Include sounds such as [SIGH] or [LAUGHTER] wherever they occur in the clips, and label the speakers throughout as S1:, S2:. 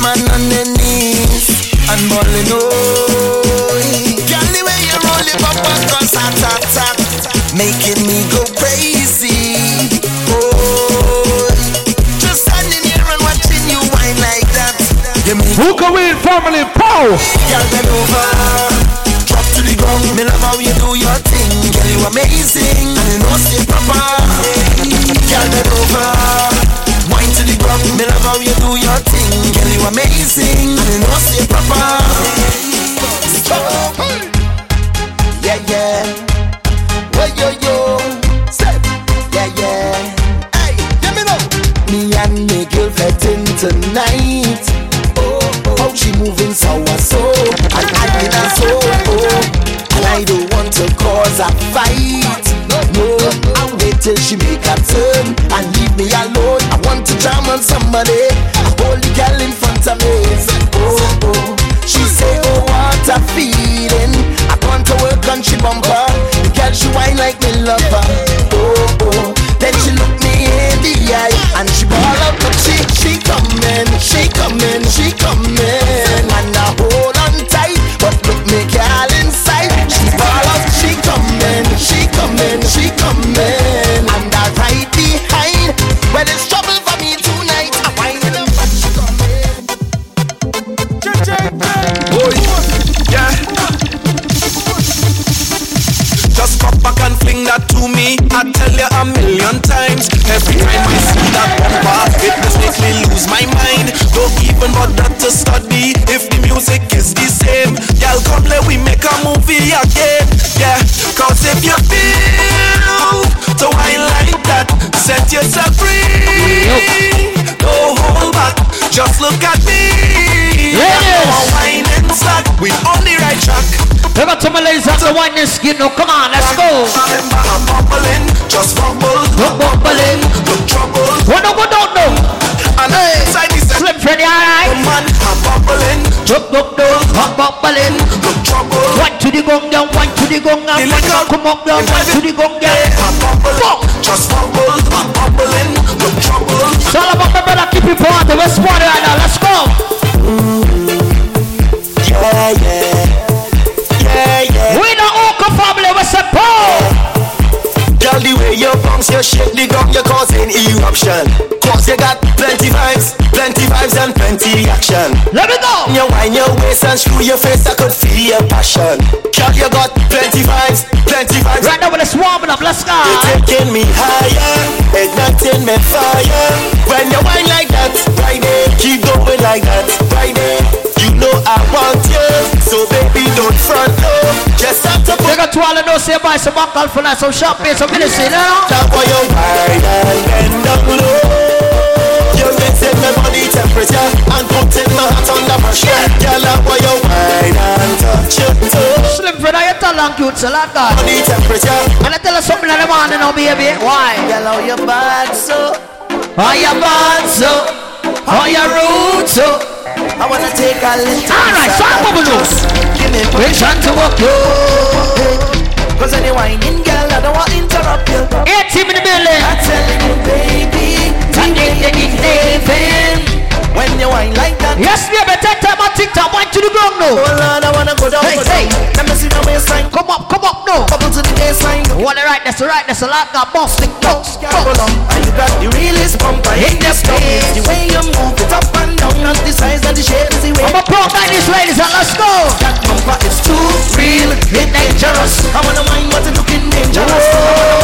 S1: man on their knees and balling oh. Girl, the way you roll it up across a tap tap, making me go crazy. Oh, just standing here and watching you whine like that. You make
S2: Who can win family pow?
S1: Girl, bend over, drop to the ground. Me love how you do your thing, girl. You amazing, and you know stay proper. Girl, bend over, wine to the ground. Me love how you do your thing. You amazing, and you know stay proper. Yeah, yeah. Well, yo, yo. Step. Yeah, yeah. Hey, let me know. Me and me girl fetting tonight. Oh, oh. How she moving so so, and I did a so. Oh. And I don't want to cause a fight. No, I'll wait till she make a turn and leave me alone. I want to jam on somebody. Look
S2: out to my ladies on the wine and skin. No, come on, let's go.
S3: Remember I'm bubbling, just bubble,
S2: Look bubbling.
S3: look trouble.
S2: What no, what don't know?
S3: And inside this
S2: Slim Freddy, alright.
S3: man, I'm bubbling,
S2: Look, look, look, hot bubbling.
S3: look trouble.
S2: One to the gong down, one to the gong down, one to come up down, one to the gong down.
S3: I'm bubbling, just bubble, I'm bubbling, look trouble.
S2: It's all about my brother, keep it party. Let's party right now, let's go.
S1: Yeah, yeah, yeah, bounce, you shake the ground, you're causing eruption. Cause you got plenty vibes, plenty vibes and plenty action.
S2: Let me go.
S1: You wind your waist and screw your face, I could feel your passion. Girl, you got plenty vibes, plenty vibes.
S2: Right now, when it's warming up, let's go.
S1: You're taking me higher, igniting me fire. When you whine like that, right there, keep going like that, right there. Know I want you, so baby don't front low. Just have to
S2: They
S1: put
S2: got to all of those say buy some alcohol for that, some champagne, some medicine, you know?
S1: down for your wine and bend down low. You raising my body temperature and putting my heart under pressure. Girl, I want your wine and touch your toe.
S2: Slim Fred, you tell long cute, so like that.
S1: Body temperature.
S2: And I tell her something in the morning, now, baby. Why?
S1: Girl, how you bad so?
S2: How you bad, so? How you rude, so?
S1: I wanna take a little.
S2: Alright, so I'm loose.
S1: Give me
S2: Permission to walk you.
S1: Cause you whining, girl, I don't want to interrupt you.
S2: 18 in the building.
S1: I'm telling you, baby,
S2: Ding, ding, ding, ding, ding.
S1: When you whine like that.
S2: Yes, baby, take time on TikTok, one to the ground now.
S1: Oh Lord, I wanna go down,
S2: Hey,
S1: go down.
S2: hey.
S1: Let me see the waistline,
S2: Come up, come up now.
S1: bubble to the baseline.
S2: Oh, one the right, that's the right, that's the left, got boss, stick, boss,
S1: Girl, and you got the realest bumper in the space. The way you move it up and down, not the size and the shape is the way.
S2: I'm a pro ladies, ladies, and let's go.
S1: That bumper is too real, it dangerous. I wanna mind what it looking dangerous. I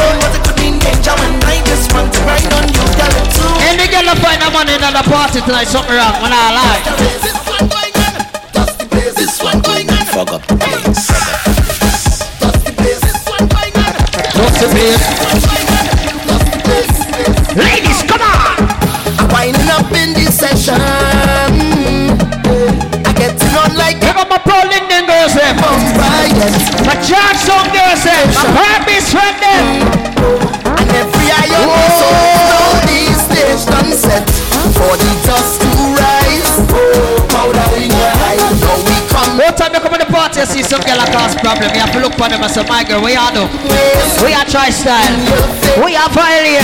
S1: Girl
S2: find a man in the party tonight, something wrong, when I lie.
S1: This one going on. Dust the place. This one going on. Fuck up the place. Dust the place. This one going on.
S2: What's the place?
S1: Dust the place.
S2: Ladies, come on.
S1: I'm winding up in this session. I get to run like a
S2: Pick up my pro Linden girls.
S1: Eh?
S2: My George song girls, eh? Barbie's time you come in the party you see some girl cause problem, you have to look for them and say, my girl, we are do? We are try style. We are violate.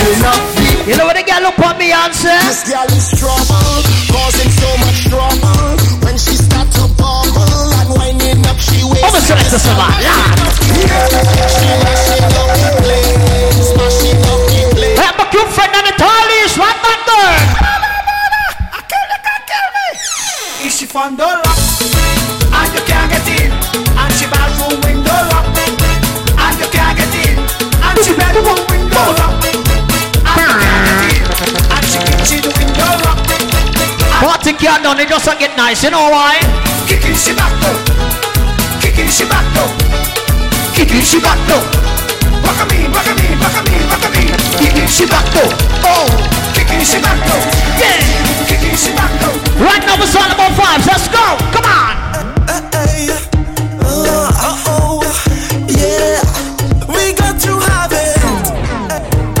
S2: You know what the girl look for me and say?
S1: This girl is trouble, causing so much trouble. When she start to bubble and winding up, she waits.
S2: I'm a selector, sir, man.
S1: She mashing up the place, smashing up the place.
S2: Hey, my cute friend and the tallies, what that girl?
S4: Is she from the
S2: Party can't done, it just get nice, you know why?
S4: Kicking she back though. Kicking she back though. Kicking she back though. Rock me, rock me, rock me, rock me. Kicking she back though. Oh, kicking she back though. Yeah, kicking she back though.
S2: Right now it's all about vibes, let's go, come on!
S3: Uh-oh, yeah, we got to have it.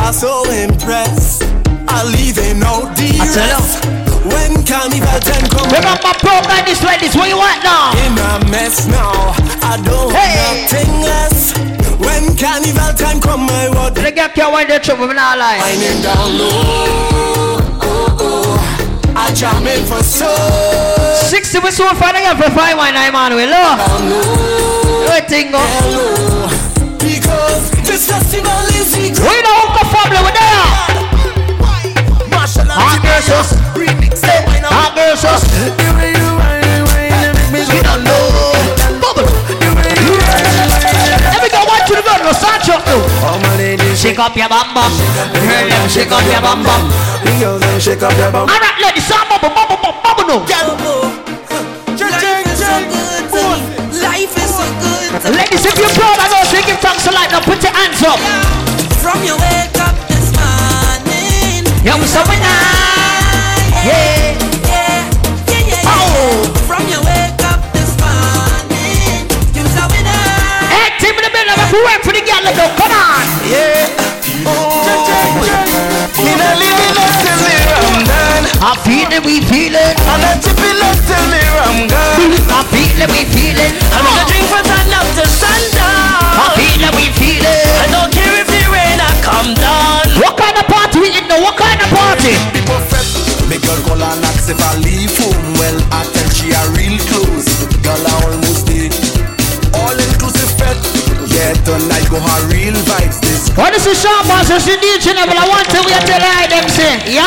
S3: I'm so impressed. I leave in no
S2: I tell you.
S3: When carnival time come,
S2: Remember, pro ladies, this, where you want now?
S3: in a mess now. I don't
S2: Hey.
S3: want nothing less. When carnival time come, my word
S2: The girl can't wind the trouble, me not lie.
S3: Winding down low. Oh, oh. oh. I jam in for so
S2: 60 we soon find again for five wine, I'm on with love.
S3: down low. Hello. Because this festival is.
S2: We don't have a family with there.
S3: Marshall and
S2: Hot
S3: Tiberia.
S2: girls,
S3: Remix the wine up.
S2: hot girls, us. Bubble. Let me go one to the gun, no start up now.
S3: All my ladies,
S2: Shake up your bum bum. Girl, them shake up your bum bum.
S3: the girls, them shake up their bum.
S2: All right, ladies, start bubble, bubble, bubble, bubble now.
S5: Life is so good.
S2: Ladies, if you're proud of us, we give thanks to life. Now put your hands up.
S5: From your wake up this morning.
S2: Yeah, we say we nice. Yeah.
S5: Yeah,
S2: in the middle, we work for the girl. Let's go. Come on.
S3: Me not living up till the rum done.
S2: I feel it, we feel it.
S3: I'm not tipping up till the rum gone.
S2: I feel it, we feel it.
S3: I'm gonna drink from sun up to sundown.
S2: I feel it, we feel it.
S3: I don't care if the rain a come down.
S2: What kind of party we in? What kind of party?
S1: People fret. Me girl call and ask if I leave home. Well, I tell she Yeah, tonight go her real vibes. This
S2: What is the shop boss? It's the DJ Neville. I want to we tell her them say, yo,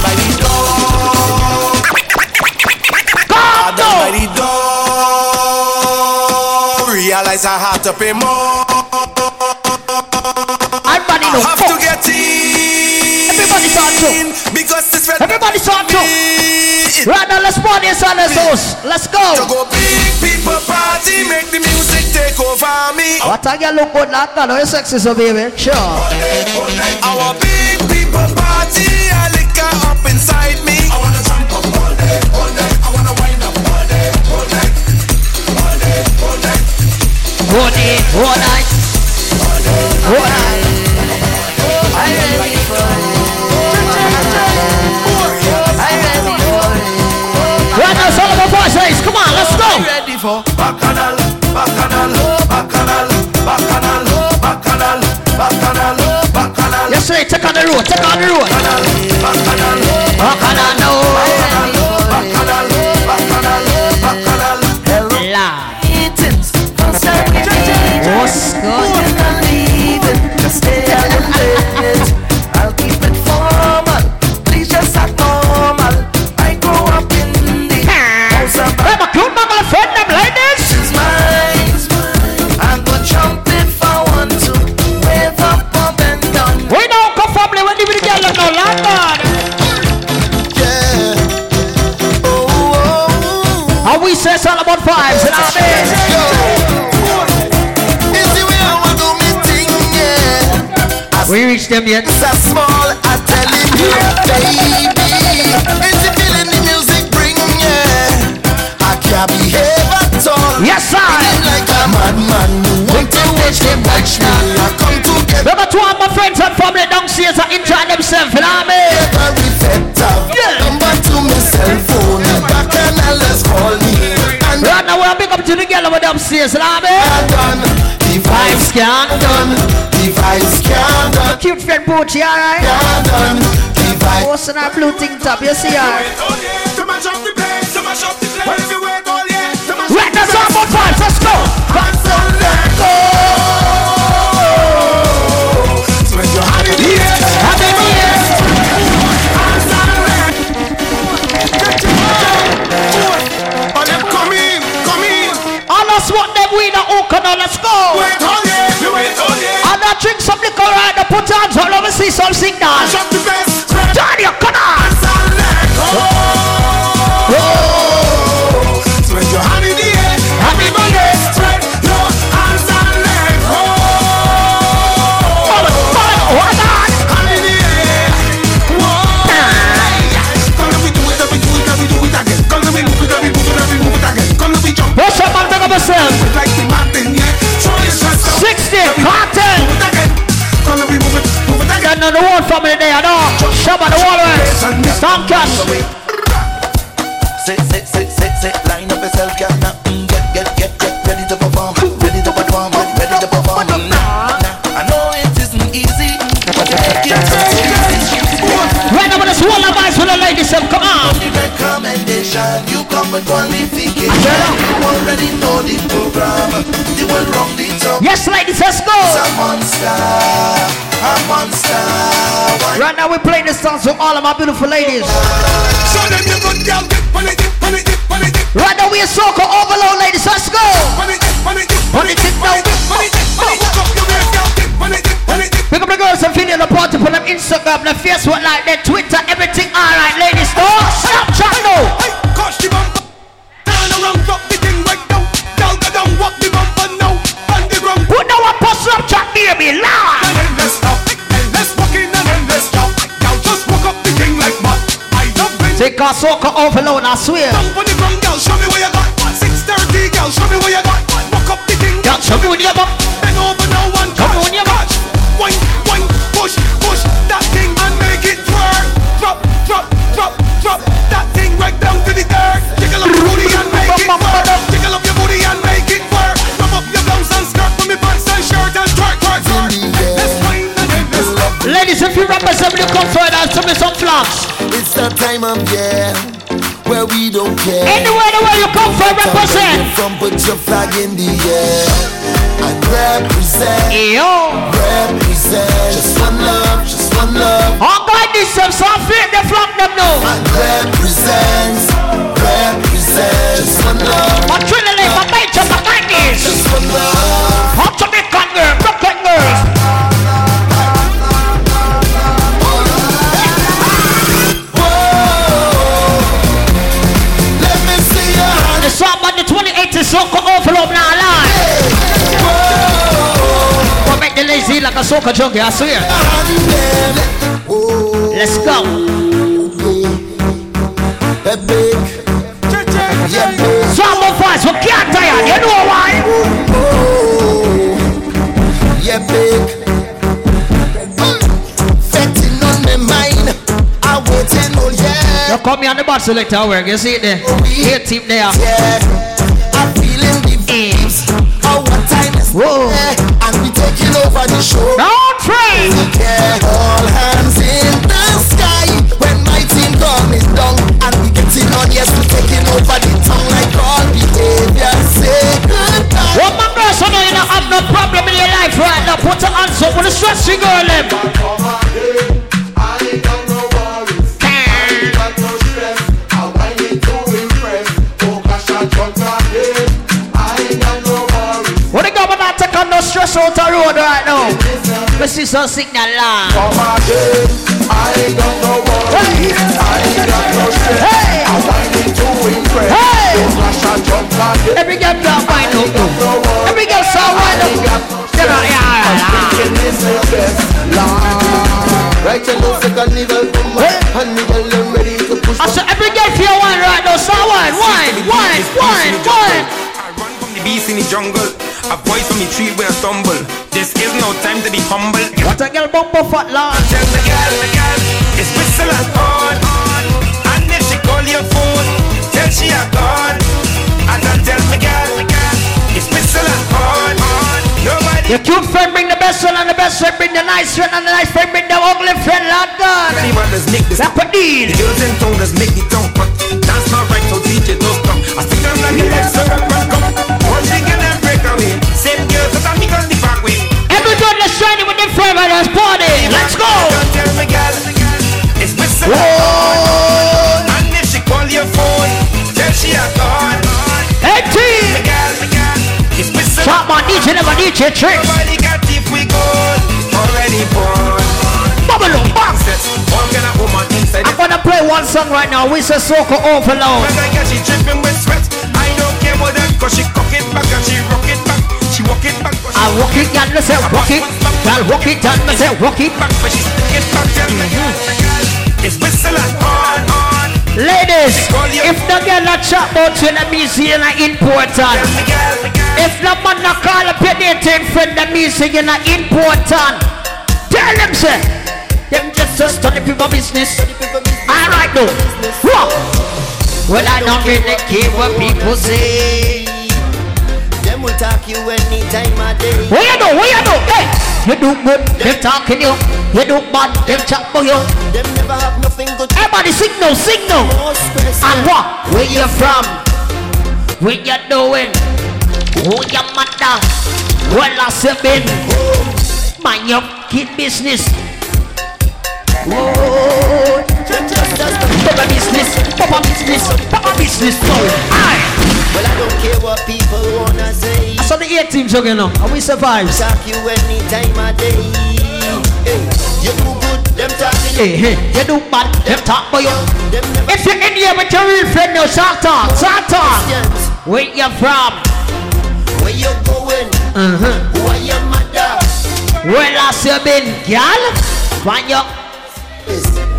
S1: by the door.
S2: come
S1: Down by the door. Realize I have to pay more.
S2: Everybody know.
S1: Have to get in.
S2: Everybody start to.
S1: Because this.
S2: Everybody start to. Right now, let's party inside this house. Let's
S1: to
S2: go.
S1: go big me.
S2: What a girl look good like that. You sexy so baby. Sure.
S1: Our big people party, a liquor up inside me. I wanna jump up all day, all day. I wanna wind up all day, all day, all day, all day.
S2: All day, all night. All night. I'm ready for Right now, it's all about boys. Come on, let's go.
S3: Ready for
S2: Take on the We reached them yet.
S1: It's a small, I telling you, baby. Is the feeling the music bring, yeah. I can't behave at all.
S2: Yes, sir.
S1: Like a madman. You want to watch them watch me. I come together.
S2: Remember two of my friends and family downstairs are enjoying themselves, you know what I mean?
S1: Every effective.
S2: Yeah.
S1: Number to my cell phone. Back and let's call me. And
S2: Right now we're big up to the girl over the upstairs, lobby.
S1: done. The vibes
S2: Can't
S1: done. The vibes can't done.
S2: Cute friend Poochie, alright?
S1: Can't done. The vibes.
S2: What's in our blue thing top? You see her?
S4: To mash up the place, to mash up the place. Well, if you wait all year, to mash
S2: Right, that's all now. Put hands all over. Some cash.
S1: Sit, sit, sit, sit, sit. Line up yourself, get now. Mm, Get, get, get, get ready to perform. Ready to perform. Ready to perform. Nah, nah. I know it isn't easy, but take it easy.
S2: Right now, this wall of eyes for the ladies, them, come on.
S1: Recommendation, you come with qualification. You already know the program. You will wrong the.
S2: Yes, ladies, let's go.
S1: A monster, a monster.
S2: Right now, we're playing this song to all of my beautiful ladies. Right now, we're soca overload, ladies. Let's go. Pick up the girls and video the party for them Instagram, the Facebook, like that, Twitter, everything. All right, ladies. Don't stop, chat Take our soca overload, I swear.
S4: Down on the ground, girl, show me where you got. 6:30, girl, show me where you got.
S2: A soca junkie, I.
S1: Oh,
S2: Let's go. Some of us, we can't tire. You know why?
S1: Yeah, big. Fetting
S2: come here on the bad selector work, you see it there. Here team there.
S1: Yeah, we taking over the show.
S2: Don't pray.
S1: Yeah, all hands in the sky when my team come is down and we getting on. Yes, we taking over the town like all behavior. Say goodbye.
S2: Woman girl, so now you don't have no problem in your life right now. Put your hands up with a stress free girl them. No stress out the road right now? Let's see some signal line. Hey! Hey! Every girl can wind up. Every girl saw wind up. Yeah, yeah, yeah.
S1: Right and no second level And me tell them ready to push
S2: I said every girl feel wine right now. So wine, wine, wine, wine, wine.
S6: I run from the beast in the jungle. A Avoid from the tree where I stumble. This is no time to be humble.
S2: What a girl bump bumper fat Lord?
S6: Tell the girl, the girl, it's whistle and horn. And if she call your phone, tell she a gone. And I tell the girl, the girl, it's whistle and horn. Nobody.
S2: Your cute friend bring the best one and the best friend bring the nice friend and the nice friend bring the ugly friend, Lord. God.
S6: See what make this
S2: up a
S6: deal.
S2: The
S6: girls in town make it down. Dance my right so DJ don't come. I think I'm like the left, so come.
S2: Everyone that's shining with them let's party. Let's go. Whoa.
S6: And if she call your phone Tell she a gone
S2: Hey team. my DJ never DJ tricks.
S6: Nobody got if we gone Already born
S2: I'm gonna play one song right now. We say Soca Overload.
S6: I dripping with sweat I don't care what that Cause she cock it back and she rock walk it
S2: I walk it, and me say walk it. Girl, walk it, and me say walk it. Ladies, if the girl a chat about you, let me see you important. If the man a call up your dating friend, me see you important. Tell them say, them just a study people business. Alright though, what? Well I don't really care what people say.
S1: Them will talk you any time of day.
S2: What you do? What you do? Hey, you do good, them talking you. You do bad, them chat for you.
S1: Them never have nothing good.
S2: Everybody
S1: signal, signal.
S2: And what? Where you from? Where you doing? Who your mother? Where last you been? Mind your kid business. Whoa. Papa business, Papa business, Papa business. Aye.
S1: Well, I don't care what people wanna say.
S2: I saw the eight teams again now, and we survive.
S1: Talk you any time of day. Hey, you do good, them talking you.
S2: Hey, hey, you do bad, them talk for you.
S1: Them
S2: If you're in here with your real friend, no start talk, start talk. Where you from?
S1: Where you going?
S2: Uh-huh.
S1: Who are your mother?
S2: Where last you been, girl? Find your,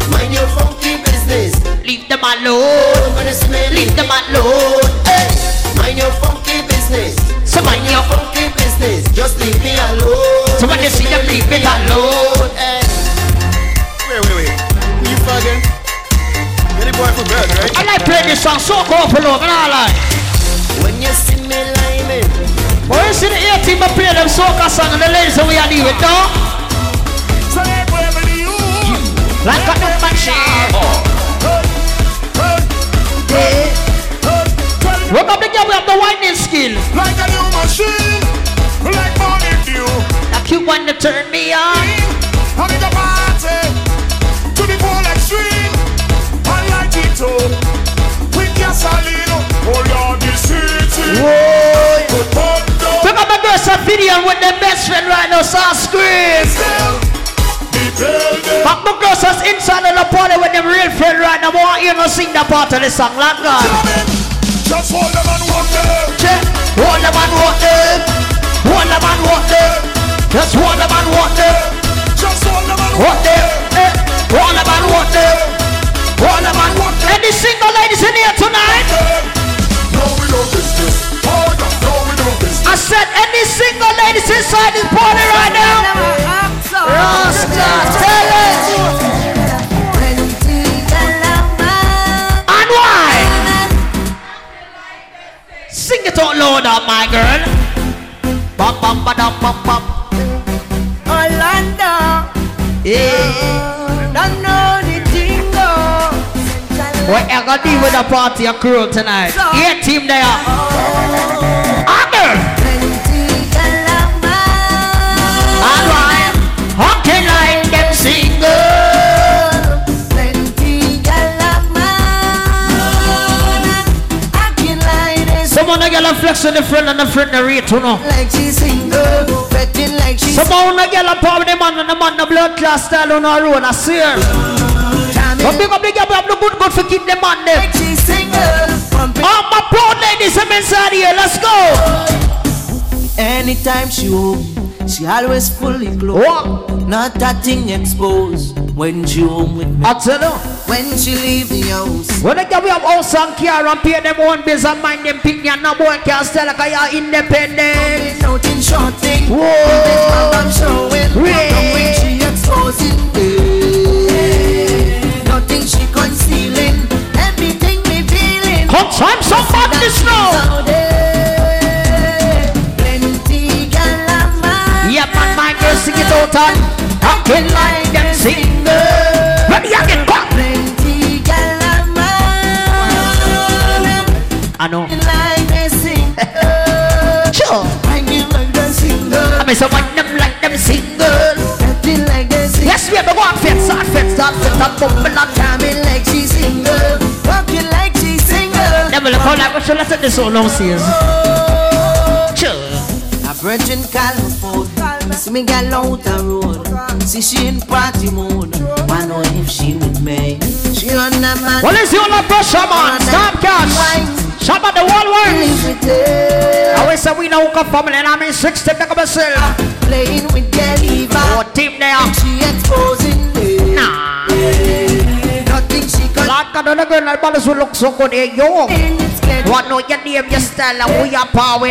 S1: Mind your funky business.
S2: leave them alone.
S1: I'm gonna smell
S2: Leave them alone.
S1: Hey, mind your funky business.
S2: So mind your,
S1: Funky business. Just leave me alone.
S2: so when you see them, leave it alone.
S1: Hey,
S6: Wait, wait, wait You fucking Get the boy for bed, right?
S2: I like playing this song, so go for love, and I like.
S1: when you see me liming,
S2: But you see the A team I play them soca song and the ladies that we are dealing with, no?
S4: So they wherever you
S2: Like a new machine. Work up the girl, we have the whining skill.
S4: Like a new machine Like morning dew
S2: That cute one to turn me on.
S4: I'm in the party To the full extreme I like it too With gasoline Oh Lord, the city
S2: Whoa. Pick up the girls a video with their best friend right now, so I scream.
S4: Still The building
S2: But my girls is inside of the party with them real friend right now. I want you to sing the part of the song, like God.
S4: Just hold them and walk them
S2: Check. Hold them and walk them. Hold them and walk them. Just hold them and walk them.
S4: Just hold them and
S2: Walk them. Eh. Hold them and walk them. Hold them and walk them. Any single ladies in here tonight?
S4: No, we don't business Oh, no, no, we don't business
S2: I said any single ladies inside this party right now? Sing it out louder, my girl. Bum bum ba dum bum bum.
S5: Orlando,
S2: Yeah.
S5: don't know the jingle.
S2: What you gonna do with the party and crew tonight? Yeah, team there. Ah, girl. And why? Honking like them single. A flex on the friend and the friend the rate, you know.
S5: Like she's single, betting like she's
S2: Someone a girl a power the man and the man the blood class style on our road, I swear. But big up the girl, have the good good for keep the man there.
S5: like she's single. Pumping
S2: All my proud ladies, I'm inside here, let's go.
S5: Anytime she home, she always fully clothed.
S2: What?
S5: Not that thing exposed when she home with me.
S2: I tell you.
S5: When she leave the house,
S2: When the girl we have house and car and pay them own bills and mind them picnic and no boy can tell like you're independent.
S5: out in short thing.
S2: Whoa.
S5: I'm showing.
S2: Ray.
S5: Come when she exposing. eh. Nothing she concealing. Everything me feeling.
S2: Come time some badness now.
S5: Out there. Plenty galama.
S2: it out and acting like them single. Me again, go.
S7: Ah,
S2: I know.
S7: like. [LAUGHS]
S2: Sure.
S7: Whining like they single.
S2: I mean, someone them like them single.
S7: Acting like they sing.
S2: Yes, we have and fix that, fix that, fix that, bumble and
S7: Coming like she single. Walking like she single.
S2: Never look out like what I take this so long, series. Sure.
S7: A virgin phone. See me gal out the road. See she in party mood. Wanna know if she with me. She on the man.
S2: What is your pressure, man? Stop cash. Shop at the world. I always say we know come family and I'm in 60 pick up myself.
S7: Playing with Galiva.
S2: Oh, team there.
S7: She exposing me.
S2: Nah.
S7: Nothing she can
S2: Like I don't know, like brothers who look so good, hey, yo. What know your name, your style, and who your power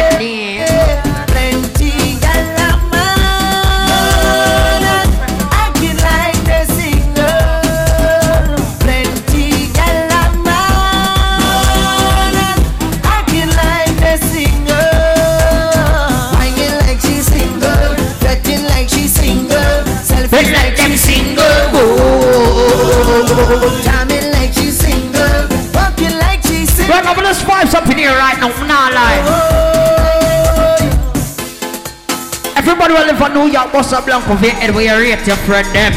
S7: Selfish like them single. Jamming like she single. Walking like she single.
S2: Right over this vibes up in here right now, I'm not lying. Everybody will live in New York, what's up, Blanco, and we are rate your friend them.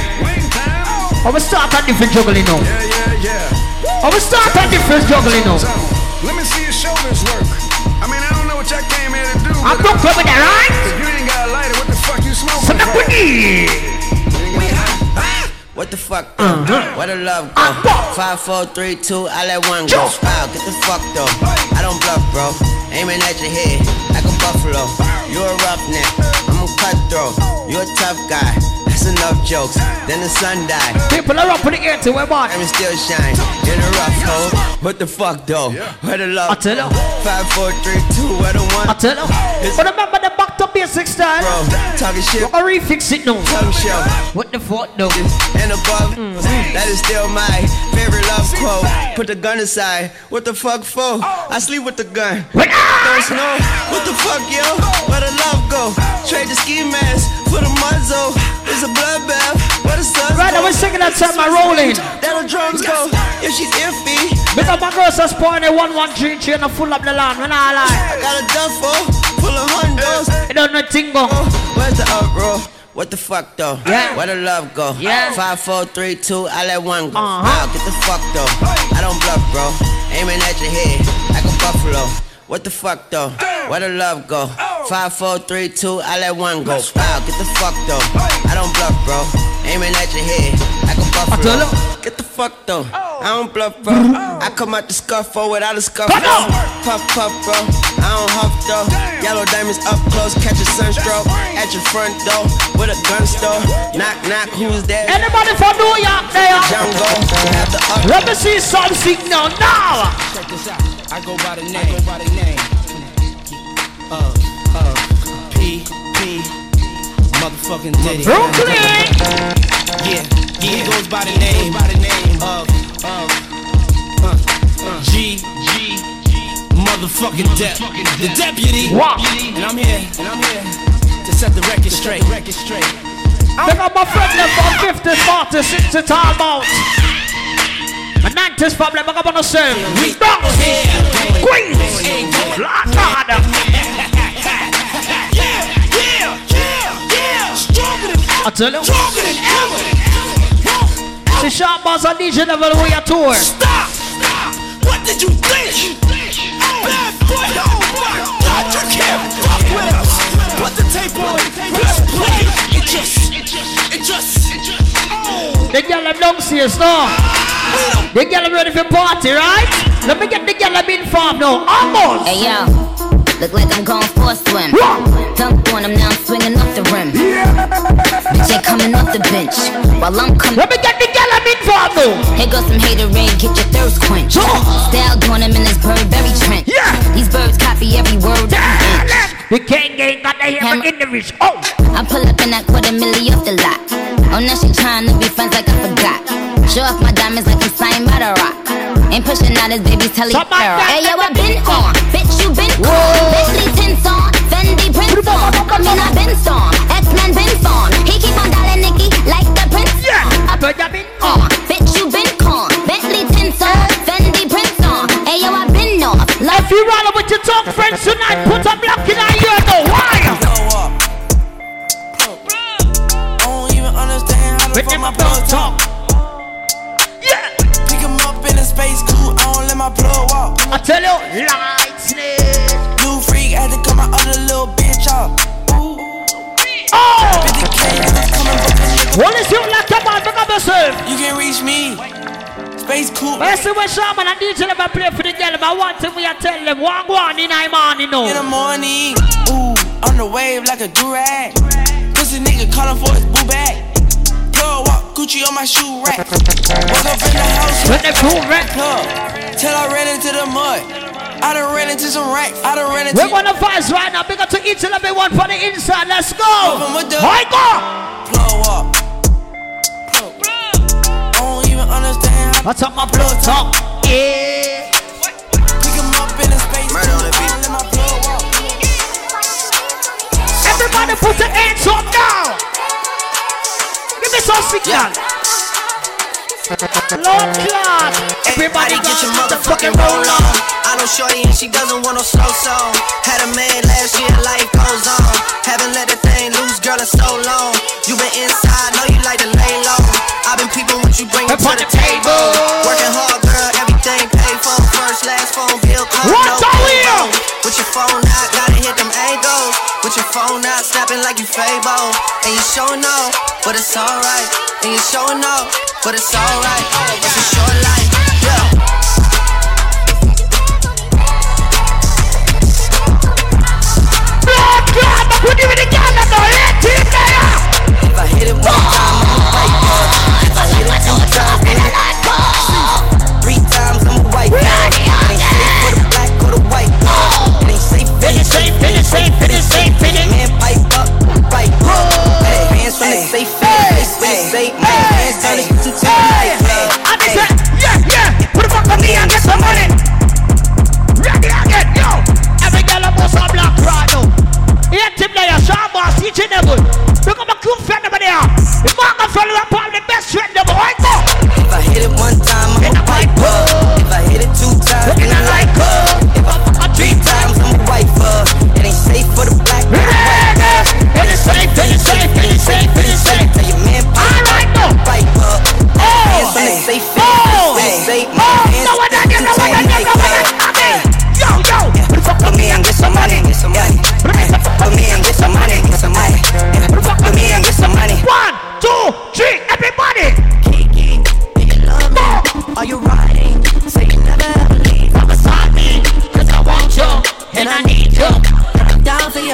S2: I will start a different juggling now.
S8: Yeah, yeah, yeah.
S2: I will start a different juggling now.
S8: Let me see your shoulders work. I mean, I don't know what y'all came here to do.
S2: I'm
S8: but
S2: not with that, right?
S8: If you ain't got a lighter, what the fuck you
S2: So
S8: smoking
S2: now we need.
S3: What the fuck though? Where the love go? Five, four, three, two, I let one go.
S2: Jump.
S3: Wow, get the fuck though. I don't bluff, bro. Aiming at your head like a buffalo. You a roughneck, I'm a cutthroat. You a tough guy. That's enough jokes. Then the sun died.
S2: People are up in the air to where man.
S3: Diamond still shine in a rough hole. What the fuck though? Where the love
S2: I tell
S3: go? Five, four, three, two, where the one?
S2: I tell you. But remember the back to basics time.
S3: Bro, talking shit,
S2: I refix it now.
S3: tongue show.
S2: What the fuck though?
S3: and above.
S2: Mm-hmm.
S3: That is still my favorite love quote. Put the gun aside. What the fuck for? I sleep with the gun. Don't know what the fuck, yo. Where the love go? Trade the ski mask for the muzzle. It's a bloodbath. Where the sun
S2: Right, I was singing that time I rolling.
S3: The drums go. If she's iffy,
S2: Because my girls are spoiling a 113 chain and full up the land. When I lie,
S3: I got a duffel full of hundos.
S2: it don't nothing go.
S3: Where's the uproar? What the fuck though?
S2: Yeah.
S3: Where the love go?
S2: Yeah.
S3: Five, four, three, two, I let one go.
S2: Uh-huh.
S3: Wow, get the fuck though. I don't bluff, bro. Aiming at your head like a buffalo. What the fuck though? Where the love go? Five, four, three, two, I let one go. Wow, get the fuck though. I don't bluff, bro. Aiming at your head like a
S2: tell
S3: buffalo.
S2: you.
S3: Get the fuck though. I don't bluff, bro. I come out the scuffle without a scuffle.
S2: Come on.
S3: Puff, puff, bro. I don't huff though. Yellow diamonds up close, catch a sunstroke at your front door with a gun store. Knock, knock, who's there?
S2: Anybody from New York there?
S3: Jungle, have the.
S2: Let me see some signal now.
S4: Check this out. I go by the name. I go by the name. Uh, uh, P, P, motherfucking Diddy.
S2: Brooklyn.
S4: Yeah, yeah. He goes by the name. By the name of, of, uh, uh, G, G, motherfucking Dep, the deputy.
S2: Wow.
S4: And I'm here, and I'm here to set the record straight. Record straight.
S2: Pick up my friend them from 50, 40, 60 time out. My 90s problem, I got on the same.
S4: We here.
S2: Queens, Black God. I tell you.
S4: stronger than ever.
S2: The sharp bars on DJ Neville we are tour.
S4: Stop! Stop! What did you think? Bad boy, oh my God, you can't fuck with us. Put the tape on, press play. It just, it just, it just, oh.
S2: The girl them downstairs now. The girl them ready for party, right? Let me get the girl them informed now. Almost.
S9: Hey yo, look like I'm going for a swim. Dunk on him, now I'm swinging off the rim. Bitch ain't coming off the bench while I'm coming.
S2: Let me get the girl them informed now.
S9: Here goes some hater rain, get your thirst quenched. Style on him in this Burberry trench.
S2: Yeah.
S9: These birds copy every word inch.
S2: The king ain't got the hammer in the wrist. Oh,
S9: I pull up in that quarter milli off the lot. Oh, now she tryna be friends like I forgot. Show off my diamonds like I'm signed by the rock. Ain't pushing out his baby's telly. Hey yo, I been on. Bitch, you been on. Bentley tints on. Fendi prints on. I mean, I been storm. X-Men been where uh, you
S2: been on? Bitch, you been
S9: con. Bentley Tinsel, Fendi Prince on. Ayo, I been off. Love if
S2: you with your tongue, friends tonight, put a block in our ear,
S10: no
S2: wire.
S10: Make
S2: him
S10: up,
S2: don't
S10: talk.
S2: Yeah.
S10: Pick him up in a space cool. I don't let my blood walk.
S2: I tell you, lightning.
S10: New freak had to cut my other little bitch off. Ooh.
S2: Oh. What is you like a man? Pick up yourself.
S10: You can reach me. Space cool.
S2: But see what Shaman and DJ Neville play for the girl, but one thing we are tell them, one go on in the morning, no.
S10: In the morning, ooh, on the wave like a durag. Pussy nigga calling for his boo bag. Plug walk, Gucci on my shoe rack. Woke up in the house,
S2: When they cool red.
S10: plug. Till I ran into the mud. I done ran into some racks. I done ran into
S2: We're gonna fight right now. Big up to each and every one for the inside. Let's go.
S10: Open with the-
S2: I go.
S10: plug walk. Plug. I don't even understand how
S2: What's up, my blood talk? Yeah.
S10: pick him up in a space.
S3: Murder on the beat.
S10: Let my plug walk.
S2: Everybody put your hands up now. Give me some signal. Lord God. Everybody
S3: get your motherfucking roll on. I know Shorty and she doesn't want no slow song. Had a man last year, life goes on. Haven't let the thing loose, girl, in so long. You been inside, know you like to lay low. I've been peeping what you bring to the
S2: the table.
S3: Working hard, girl, everything paid for. First, last phone bill,
S2: What
S3: no
S2: the.
S3: With your phone out, gotta hit them angles. With your phone out, snapping like you Fable. And you showing off, but it's alright. And you showing off, but it's alright. It's a short life, yeah.
S2: Lord God, but we give it again. Let's go. Let it there.
S3: If I hit it one time, I'm a white boy. If I hit it two times, then it Three times, I'm a white boy. It ain't safe for the black or the white boy. It ain't safe the
S2: safe, finish safe, And every. Look at my cool friend over there. The up on the best friend of right.
S3: If I hit it one time,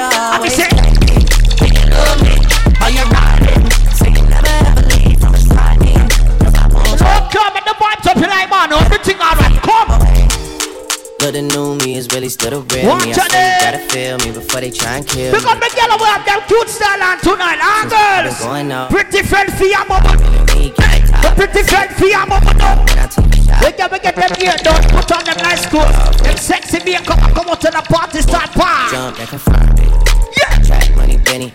S3: I
S2: be
S3: always.
S2: saying, love me? Are you riding?
S3: Say you never ever leave from beside me. Cause I want you.
S2: Lord, come and the vibes up here like man, everything alright, come.
S3: But the new me is really still the real
S2: Watch
S3: me. I still gotta feel me before they try and kill
S2: Pick
S3: me.
S2: up the girl we have them cute style on tonight, ah girls.
S3: Going out.
S2: Pretty friend for your mama.
S3: Me, get
S2: pretty friend for your mama now.
S3: When I take a shot.
S2: We get, we get them here done, put on them nice clothes. Them sexy makeup and come out to the party, start party.
S3: Jump that confirm it.
S2: Yeah.
S3: Track money, Benny.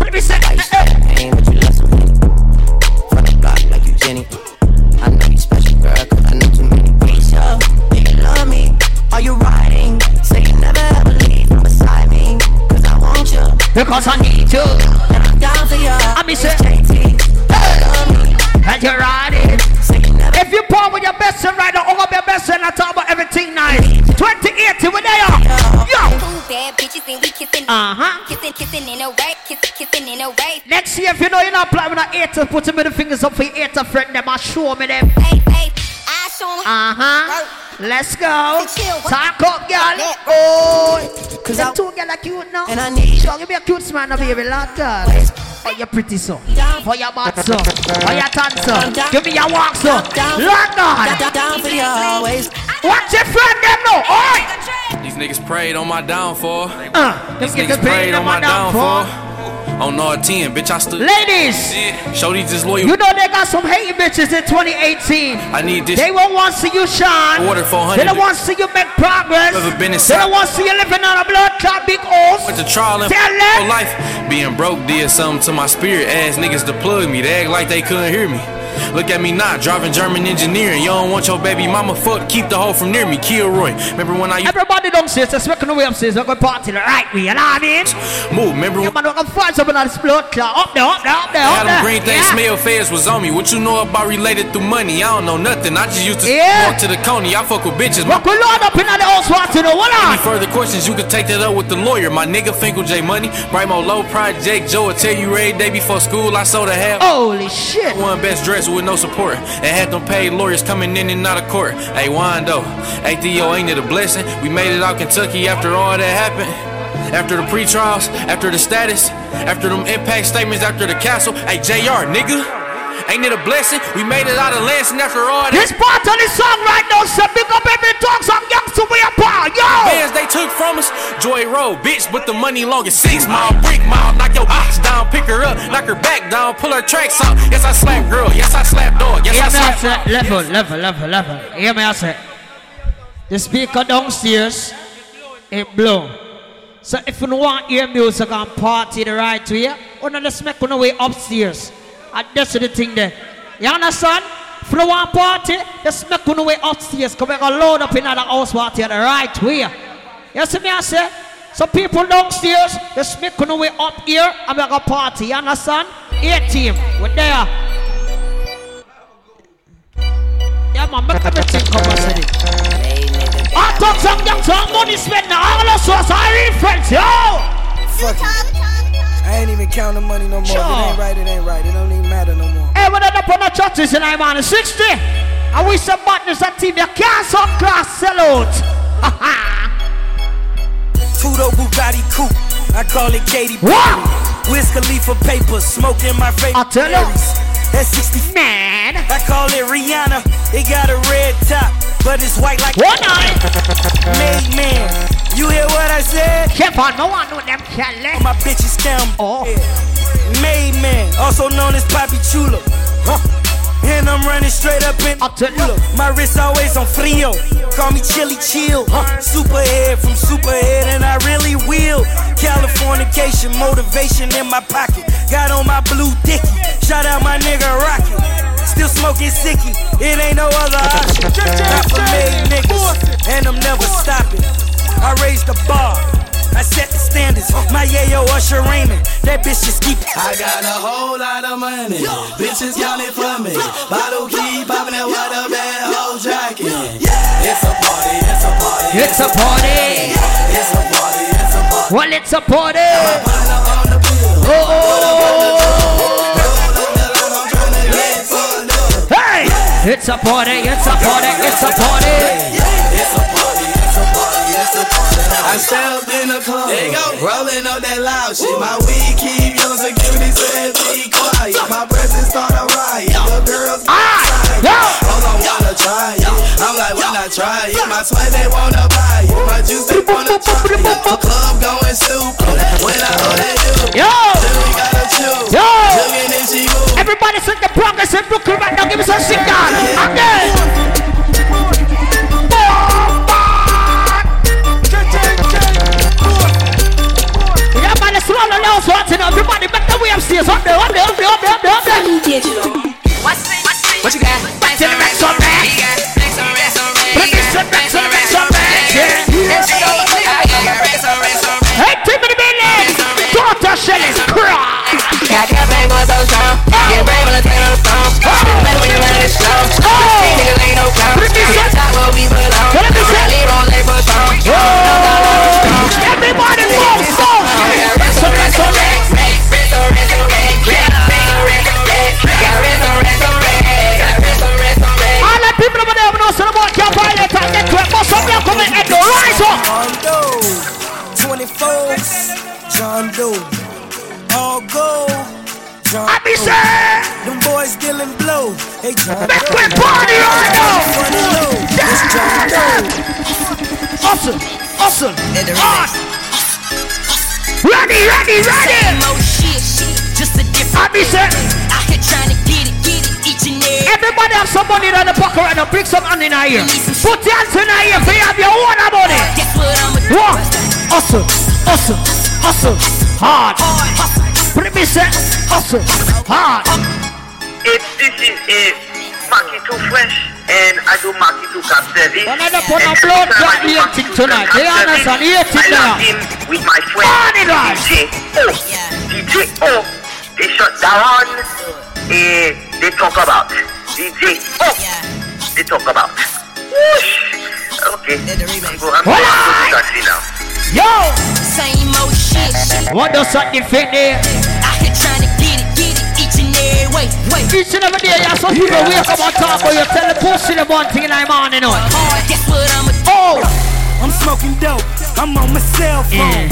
S2: Let me say,
S3: Why you
S2: eh, eh.
S3: champagne, but you love some Henny. From the block like you Jenny. I know you special, girl, cause I know too many. Risha, do you love me? Are you riding? Say you never ever leave from beside me. Cause I want you.
S2: because I need you.
S3: And I'm down for you.
S2: I'm say,
S3: JT, love me.
S2: and you're riding.
S3: Say you never
S2: If you part with your best friend right now, over your best friend, I talk about everything nice. 2080, where they are. Yo.
S11: Two bad bitches and we kissing,
S2: Uh huh.
S11: kissing, kissing in a way, kissing, kissing in a way.
S2: Next year, if you know you're not playing with an hater, put your middle fingers up for your hater friend, them, and show me them.
S11: Hey, hey, I show 'em
S2: Uh huh. Let's go. Talk up, girl. Oh,
S3: Cause
S2: them
S3: I-
S2: two girl are cute now.
S3: And I need
S2: Sure, give me a cute smile, now, baby, Lord God. For your pretty son, for your bad son, for your tan son. Give me your walk son, Lord God.
S3: down, down for you always.
S2: Watch your friend them now. Oi.
S12: These niggas prayed on my downfall.
S2: Uh,
S12: These niggas prayed on my downfall. On all 10, bitch, I stood.
S2: Ladies,
S12: Yeah, Shorty just loyal.
S2: you know they got some hating bitches in 2018.
S12: I need this.
S2: They won't want to see you shine.
S12: Order 400.
S2: They don't want to see you make progress.
S12: Never been
S2: They don't want to see you living on a blood clot big house.
S12: Went to trial and life. Being broke did something to my spirit. Ass niggas to plug me. They act like they couldn't hear me. Look at me now, driving German engineering. You don't want your baby mama fuck, keep the hoe from near me. Kilroy. Remember when I used
S2: Everybody downstairs, let's make the way upstairs. We're going to party the right way, you know what I mean?
S12: move? Remember when
S2: Man, to find something on this blood clot. Up there, up there, up there, up there.
S12: Green thing
S2: Yeah.
S12: smell fast was on me. What you know about related through money? I don't know nothing. I just used to
S2: Yeah.
S12: walk to the coney. I fuck with bitches.
S2: Walk a load up in the house, what you know, what
S12: Any further questions, you can take that up with the lawyer. My nigga Finkel J Money, Brimo Low Project Joe will tell you every day before school I sold a half.
S2: Holy shit.
S12: One best with no support. And had them paid lawyers coming in and out of court. Hey, Wando, Theo, ain't it a blessing? We made it out Kentucky after all that happened. After the pre-trials, after the status, after them impact statements, after the castle. Hey, JR, nigga. Ain't it a blessing? We made it out of Lansing after all that.
S2: This part of the song right now, so big up every dog song, youngster, we apart, yo!
S12: bands they took from us. Joy Road, bitch, with the money long as six mile, brick mile. Knock your ox down, pick her up, knock her back down, pull her tracks out. Yes, I slap girl. Yes, I slap dog. Yes,
S2: Hear
S12: I slap.
S2: say, level, level, level, level. Hear me, I say. The speaker downstairs, it blow. So if you want hear music and party the right way, you oh, know, let's make on way upstairs. And that's the thing there. You understand? You want party, let's make on way upstairs. Come gonna load up in the house party the right way. You see me, I say? So people downstairs, let's make on way up here and we gonna party. You understand? A team, we're there. Yeah, man, make everything come and say it. I talk some young some money spent now. All of us are in friends, yo.
S13: Fuck. I ain't even counting money no more.
S2: Sure.
S13: If it ain't right, it ain't right. It don't even matter no more.
S2: Hey, when I up on the churches in I'm on 60. I wish some buttons that team you can't some class sell out.
S13: Two-door Bugatti coupe. I call it Katy Perry.
S2: Wow.
S13: Wiz Khalifa papers, smoking my favorite
S2: I tell you.
S13: berries. That's 60
S2: Man.
S13: I call it Rihanna. It got a red top, but it's white like
S2: One eye. [LAUGHS]
S13: made man. You hear what I said?
S2: Keep on, no one know them Kelly.
S13: My bitch is down.
S2: Oh.
S13: Made man, also known as Papi Chulo. Huh. And I'm running straight up in
S2: you.
S13: Look, My wrist always on frio. Call me Chili Chill. Huh. Superhead from Superhead, and I really will. Californication, motivation in my pocket. Got on my blue dicky. Shout out my nigga Rocky. Still smoking sicky. It ain't no other [LAUGHS] option. Not for made niggas, and I'm never stopping. I raised the bar. I set the standards. Uh. My yayo Usher Raymond. That bitch just keep.
S4: I got a whole lot of money. Bitches counting for me. Bottle keep popping that water bad hoe jacking. It's a party, it's a party.
S2: It's a party.
S4: It's a party, it's a party.
S2: Well, it's a party.
S4: Partner on the bill.
S2: Oh,
S4: I'm tryna get fucked up.
S2: hey. It's a party. It's a party. It's a party.
S4: It's a party, party, it's a. I stepped in the club, there you go. rolling up that loud shit. My weed keep yelling, security said be quiet. My presence start a riot. The girls
S2: Ah, yo.
S4: Hold on, wanna try it. I'm like, when I try it? My sweat they wanna buy it. My juice they wanna try it. The Club going stupid. When I hold that dude,
S2: Yo.
S4: then we gotta choose.
S2: Yo.
S4: Jugging and she.
S2: Everybody sing the progress in Brooklyn right now. Give me some signal. Again. Yeah, man, let's roll along. So, you know, everybody back the way upstairs. Up there, up there, up there, up there, up there, up there. What you got? Back to the racks on racks. Oh. Put oh. this on racks on racks on racks. Yeah. Hey, tip of the minute. Daughter Shelley's cry. Everybody
S13: John Doe, 24, John Doe, all gold, John Doe.
S2: I be
S13: Doe.
S2: say,
S13: Them boys dealing blow. Hey, John Doe.
S2: we party right now.
S13: Running John Doe.
S2: Hustle, hustle, on. Ready, ready, ready. I be say, everybody have some money in the pocket right now. Bring some hand in here. Put your hands in here if you have your own money. What? Hustle, hustle, hustle, hard. Put me say, hustle, hard.
S14: if this is a Maki too fresh and I do Maki too capsevi.
S2: When I don't put a blood clot thing tonight, they understand, you
S14: I locked in with my friend DJ O. DJ O. They shut down. Eh, they talk about DJ O. They talk about. Whoosh. Okay. I'm go- I'm going to taxi now.
S2: Yo!
S15: Same old shit.
S2: What does something fit there?
S15: Out here trying to get it, get it each and every way. way.
S2: Each and every day, yeah, some people wake up on top of you, tell the pussy the one thing in the morning, you know.
S15: Guess what I'm
S2: Oh!
S13: I'm smoking dope. I'm on my cell phone.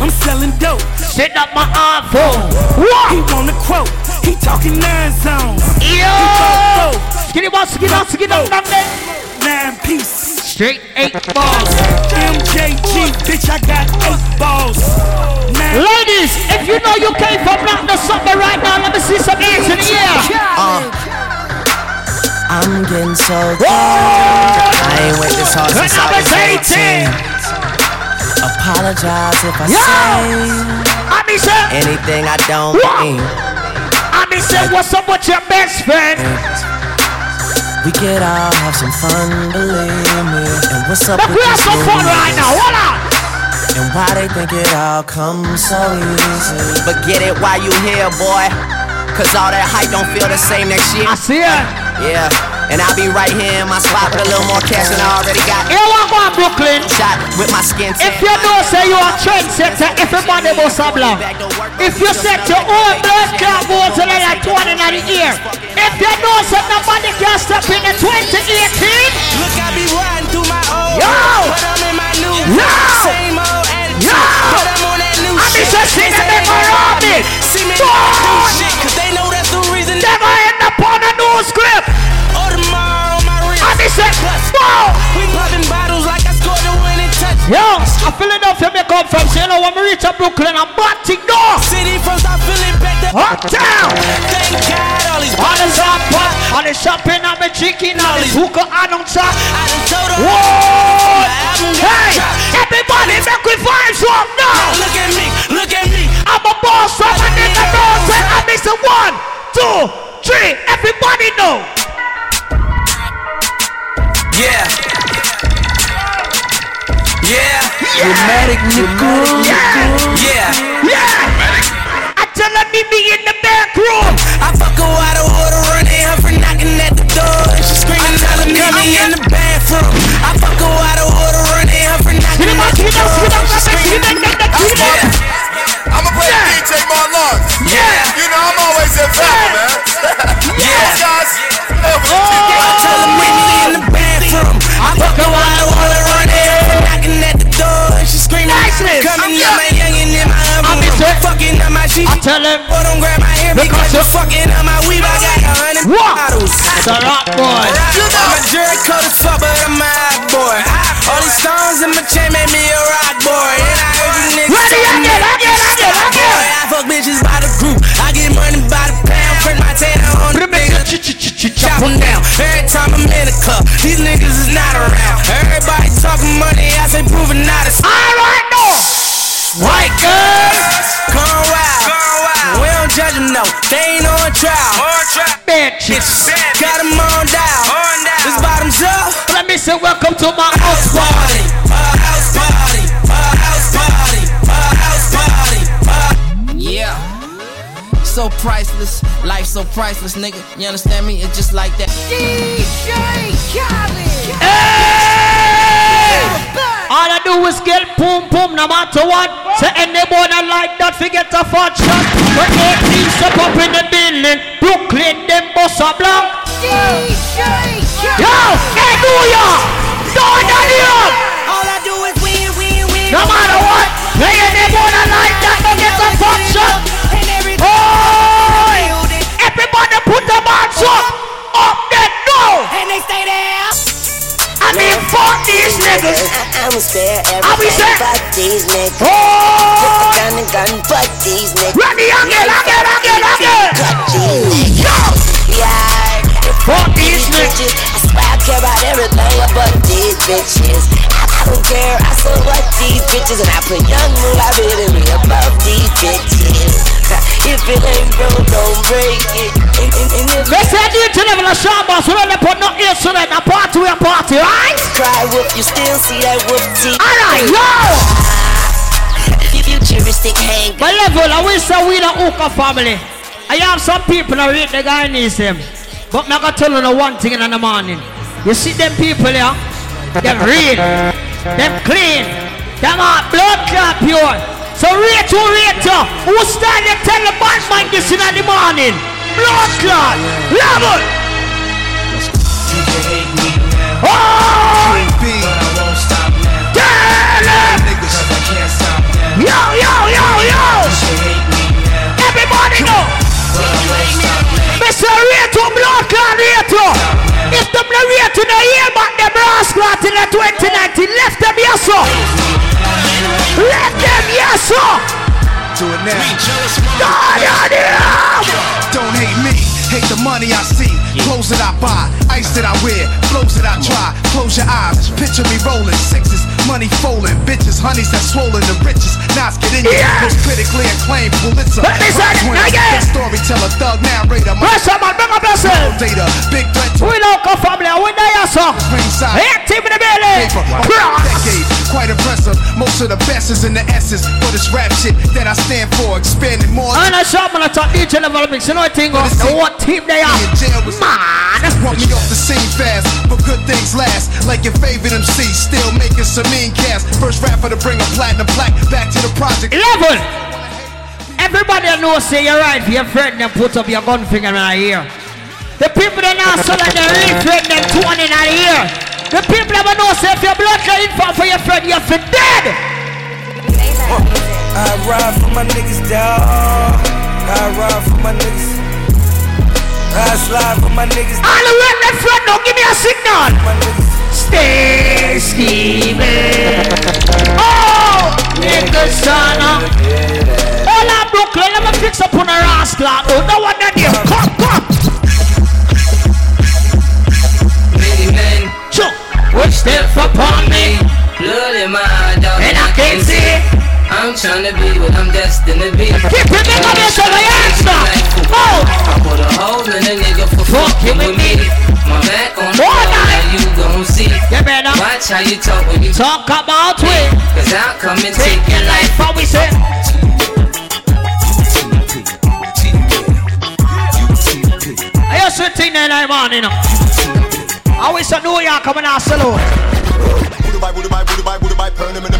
S13: I'm selling dope.
S2: Sit up my iPhone. What?
S13: He want a quote. He talking nine zones.
S2: Yo! Skinny boss, skinny boss, skinny boss,
S13: Nine piece.
S2: Straight eight balls.
S13: MJG, bitch, I got eight balls. Nine
S2: Ladies, if you know you came from Black something right now, let me see some hands in the air.
S5: Uh, I'm getting so tired. I ain't went this hard since I
S2: Number
S5: was 18.
S2: 18.
S5: Apologize if I
S2: Yo!
S5: say
S2: I mean, say,
S5: anything I don't mean.
S2: I mean, say, what's up with your best friend?
S5: We could all have some fun, believe me. And what's up
S2: Look,
S5: with
S2: we have some fun right now. Hold on.
S5: And why they think it all comes so easy. But get it while you here, boy. Cause all that hype don't feel the same next year.
S2: I see it.
S5: Yeah. And I'll be right here in my spot with a little more cash than I already got.
S2: Here we go, Brooklyn.
S5: Shot with my skin
S2: If you don't say you are trendsetter, everybody must have love. If you set your own blood clot go to the like 20 in the ear. If you know, say nobody can step in the 2018.
S13: Look, I be riding through my old
S2: Yo!
S13: but I'm in my new
S2: Yo!
S13: Same old attitude,
S2: Yo!
S13: but I'm on that new
S2: I be just seeing around me.
S13: See me do shit, cause they know that's the reason.
S2: Never end up on a new script.
S13: Or tomorrow on my wrist.
S2: I be say, wow.
S13: We popping bottles like I scored the winning touch.
S2: Yo, I Philadelphia me come from. So you know when we reach a Brooklyn, I'm batting door.
S13: City from South Philly back to
S2: Uptown.
S13: Thank God all these
S2: All
S13: are
S2: zappa,
S13: pop.
S2: all the shopping, all the chicken, all the hookah, announcer.
S13: I done told her.
S2: Whoa!
S13: My album got
S2: Hey, everybody make we vibes up now.
S13: Look at me, look at me.
S2: I'm a boss, so my nigga knows when I miss a one, two, three. Everybody know.
S13: Yeah. Yeah.
S5: Dramatic nigga.
S13: Yeah.
S2: Yeah. I tell her meet me in the back room.
S13: I fuck her out of order, running her for knocking at the door. And she screaming, telling me me in the bathroom. I fuck her out of order, running her for knocking at the door. She screaming,
S2: Yeah.
S8: I'ma play
S2: Yeah.
S8: DJ Marlon.
S13: Yeah.
S8: You know I'm always available, man. [LAUGHS]
S13: Yeah.
S8: Those guys.
S2: Tell him.
S13: Boy, don't grab my hair
S2: Because you-
S13: you're fucking up my weave. I got a hundred bottles.
S2: It's a rock boy.
S13: I'm a jerk coat as fuck, but I'm a hot boy. All these stones in my chain made me a rock boy. And I heard you niggas
S2: Ready,
S13: talking
S2: again,
S13: that
S2: again,
S13: shit.
S2: again, again.
S13: Boy, I fuck bitches by the group. I get money by the pound. Print my tattoo on the nigga. Chop 'em down. Every time I'm in the club, these niggas is not around. Everybody talking money, I say proving not a
S2: All right, no. White girls.
S13: Judge them, no. They ain't on trial.
S2: Bitches.
S13: Got 'em on down. This bottoms up.
S2: Let me say welcome to my house party.
S13: party, a house party, a house party, a house party. Yeah. So priceless, life so priceless, nigga. You understand me? It's just like that.
S15: DJ Khaled.
S2: All I do is get boom boom no matter what. Say anybody like that forget a fat shot. When 18 step up in the building, Brooklyn them bust a block. Yo, hey New York, don't that.
S13: All I do is win, win, win.
S2: No matter what, hey anybody like that don't get a fat shot. Oh, everybody put the hands up, up there now.
S13: and they stay there.
S2: I mean, fuck these niggas.
S16: I'ma spare everything but these niggas.
S2: Oh,
S16: Gun and gun, but these niggas.
S2: Run ready again, again, again, again.
S16: Cut these niggas.
S2: Yo,
S16: Yeah,
S2: fuck these niggas.
S16: I
S9: I care about everything but these bitches. I don't care, I so what these bitches, and I put young moolah baby above these bitches. If it ain't broke, don't break it. And, and, and if
S2: Let's say you to level of shamba, so don't put no that a party we a party, right?
S9: cry whoop, you still see that whoop teeth.
S2: Alright, yo!
S9: Futuristic hang.
S2: My level, I wish that we the Uka family. I have some people that read the guy needs them. But me I gotta tell you the one thing in the morning. You see them people here? Them read, them clean, them are blood clot pure. So rate rate you. Who stand and tell the bad man this in the morning? Blood clot, level. Oh! Tell him! Yo, yo, yo, yo! Everybody know! Mr. Rito, blood clot Rito! If them no Rito no hear back them brass clot in the 2019, left them yes sir! Left them yes sir!
S17: Do it now.
S2: God, God, yeah.
S17: Don't hate me, hate the money I see. Clothes that I buy, ice that I wear, clothes that I try. Close your eyes, picture me rolling sixes, money folding, bitches, honeys that swollen the richest. Knots get in
S2: Yeah.
S17: most critically acclaimed Pulitzer.
S2: Let me say it again.
S17: storyteller, thug narrator.
S2: Press up, man, bring up yourself.
S17: Data, big threat to
S2: We don't come family, we there sir!
S17: ringside.
S2: Team in the building!
S17: Decade, quite impressive. Most of the best is in the essence for this rap shit that I stand for. Expanding more.
S2: I'm not sure, man, I talk DJ level mix, you know what thing? What team they are?
S17: in jail was
S2: Man!
S17: Want me off the scene fast, but good things last. Like your favorite MC, still making some mean cast. First rapper to bring a platinum plaque back to the project.
S2: 11. Everybody knows say you're right for your friend and put up your gun finger in the ear. The people that know so that they really friend them two one in the ear. The people that know say if your blood clot for your friend, you're for dead.
S18: I ride for my niggas, dawg. I ride for my niggas. I slide for my niggas.
S2: All the way left front, don't give me a signal. Stay scheming. Oh, niggas son uh. of. All I'm Brooklyn, let me fix up on a rascal. Oh, no one in here. Come, come.
S19: Many men
S2: Chuck, which step upon
S19: I'm trying to be what I'm destined to be.
S2: Keep it big on yourself, I answer. Oh.
S19: I put a hole in a nigga for fucking with me. My back on the
S2: More
S19: wall, now you gon' see.
S2: You better
S19: Watch how you talk when you
S2: talk about we.
S19: Cause I'll come and
S2: Take
S19: take
S2: your
S19: your life.
S2: life, how we say. I used to think that I'm on, you know. I wish I knew you coming out saloon. But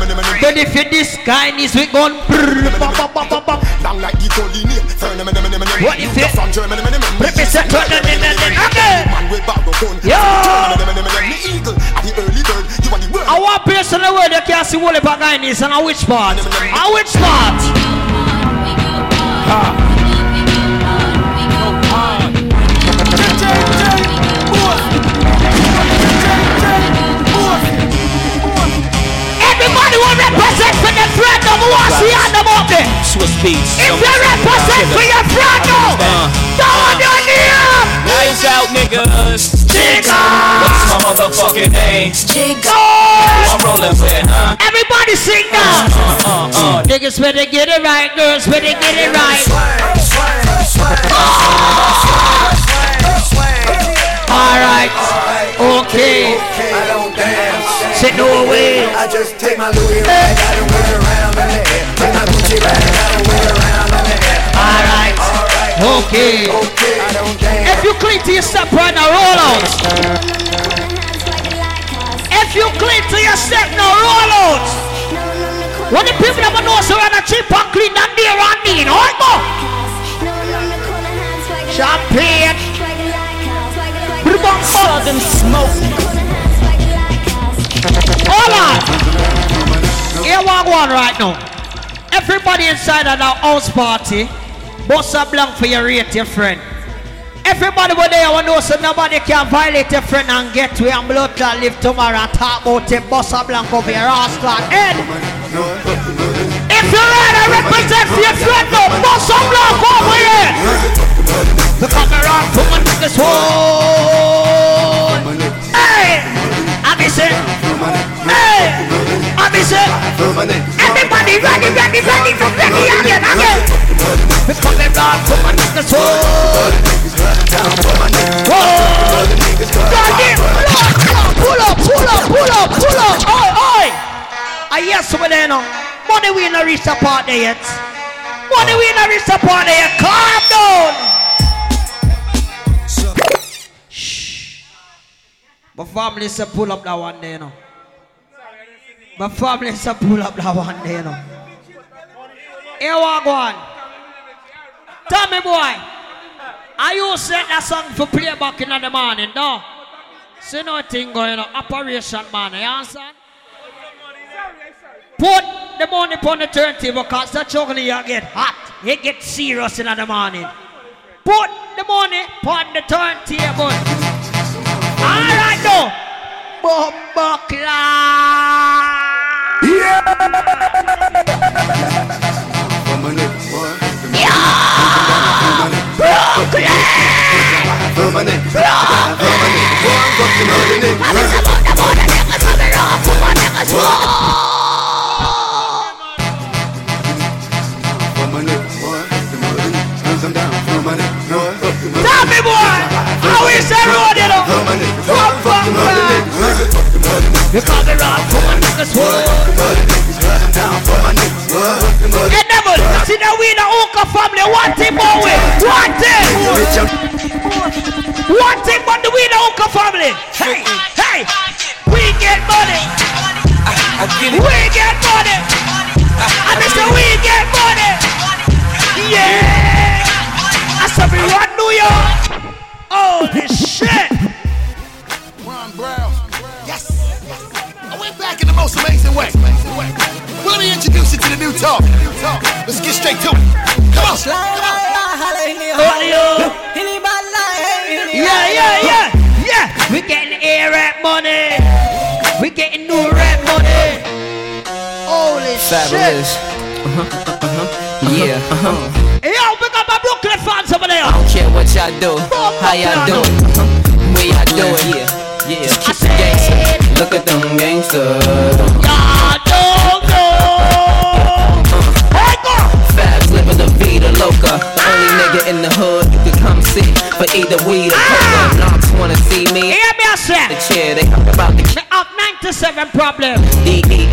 S2: if you this kind is we gon' brrr, bum, bum, bum, bum, bum. What if it represent what the name okay? Yo! I want place in the world you can't see what the guy is and a which part? A which part? Everybody will represent for the friend of who I see on the mountain.
S12: Swizz Beatz.
S2: If you represent for your friend, no, uh-huh. down your knee.
S12: Lights out, niggas.
S2: Jigga.
S12: What's my motherfucking name?
S2: Jigga.
S12: I'm rolling with, huh?
S2: Everybody sing now. Uh-huh, uh-huh. Niggas better get it right, girls better get it right. All right, okay.
S4: I don't dance.
S2: Say no way.
S4: I just take my Louis rag, I don't wear around in the air. Take my Gucci rag, I don't wear around in the air.
S2: All right, okay. If you clean to your step right now, roll out. If you clean to your step now, roll out. When the people never know so when a cheap and clean and dear and mean, alright, go. Champagne. Southern smoke. One right now. Everybody inside of that house party, bust a blank for your rate, your friend. Everybody over there, I know so nobody can violate your friend and get away and blood clot live tomorrow and talk about it. Bust a blank over your ass clot head. If you're ready, represent for your friend, no, bust a blank over here. Look at me rock, put my niggas home. Hey! I'm saying, hey! Whoa. ready, ready, ready, ready, for ready again, again. We coming round for my niggas, whoa. Whoa. Goddamn, pull up, pull up, pull up, pull up, oi, oi. I hear some of them now. Money we not reach the part there yet. Money we not reach the part there yet. Calm down. My family said pull up that one you know. My family is a pull up that one day, you know. Here we go on. Tell me, boy. Are you set that song for playback in the morning? No. See nothing going on. Operation man, you understand? Put the money upon the turntable because the chocolate you get hot. It get serious in the morning. Put the money upon the turntable. Alright now. Bomba Tell call me rock for my niggas Hey we the Oka family, one thing boy, one thing. One thing but the we the Oka family. Hey, hey, we get money. We get money. I Mr. We get money. Yeah. I said we run New York. Holy shit.
S20: Ron Brown. Yes. I went back in the most amazing way. Let me introduce you to the new talk. Let's get straight to it. Come on.
S2: Yeah, yeah, yeah, yeah. We're getting air rap money. We're getting new rap money. Holy
S19: Fabulous.
S2: shit.
S19: Uh-huh, uh-huh. Yeah. Uh-huh.
S2: Yo, we got my Brooklyn fans over there.
S19: I don't care what y'all do, how y'all do it, where y'all do it. Yeah, yeah. Just keep. Look at them gangsters. In the hood you can come see But either weed ah! or coca. Knocks wanna see me.
S2: Hear me, I say.
S19: The chair they talk about the
S2: Me have 97 problem.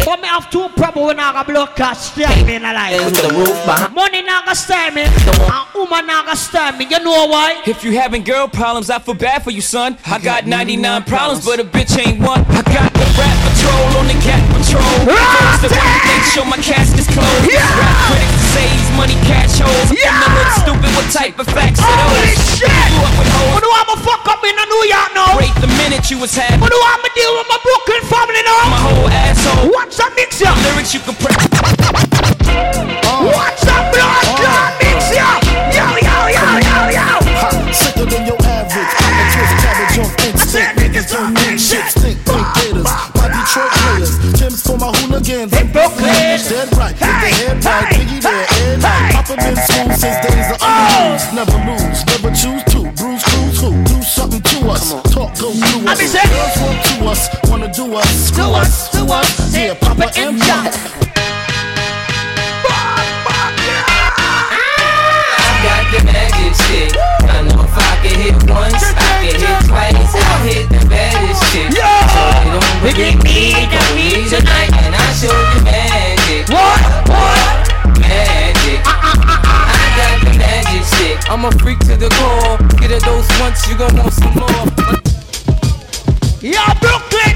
S2: But me have two problem when I got blood clot stay me in a life.
S19: With the roof behind.
S2: Money not gonna stay me. And woman not gonna stay me. You know why?
S21: If you having girl problems, I feel bad for you, son. I got 99 problems, but a bitch ain't one. I got the rap patrol on the cat patrol. Folks that want to show my casket's closed. Yeah. Rap critics say money cash holes. I'm from the hood, stupid. What type of facts are
S2: Holy
S21: those?
S2: shit!
S21: Grew up with hoes.
S2: What do I'ma fuck up in a New York now?
S21: Break the minute you was happy.
S2: What do I'ma deal with my Brooklyn family now?
S21: My whole asshole.
S2: What's up, mix ya?
S21: Lyrics you can press. Uh.
S2: What's up, blood uh. clot mix ya? Yo, yo, yo, yo, yo.
S20: Sicker than your average. I'm a twist cabbage on instinct. Niggas don't need shit. Stink, think gators. My Detroit players. Tim's for my hooligans. In
S2: Brooklyn.
S20: Dead right. With the head right. Biggie there. Air night. Papa been school since days of underuse. Never lose. Never choose to. Bruise, cruise, who? Do something to us. Talk, go through us. Girls want to us. Wanna do us. Screw us. Do us. Yeah, Papa M. John.
S19: I got the magic shit. I know if I can hit once, I can hit twice. I hit the baddest shit. So you don't believe me, don't me tonight, I'm a freak to the core. Get a dose once, you gon' want some more.
S2: Yo, Brooklyn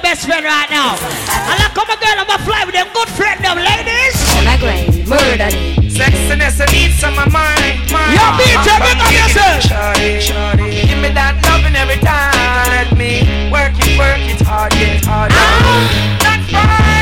S2: best friend right now. And I come again, I'm gonna fly with them good friend, them ladies.
S9: My grind, murder.
S22: Sexiness and needs on my mind. mind.
S2: Yo, BJ, big up yourself.
S22: Shawty, shawty, give me that loving every time. Let me work it, work it hard, get hard. Ah. That's fine with me.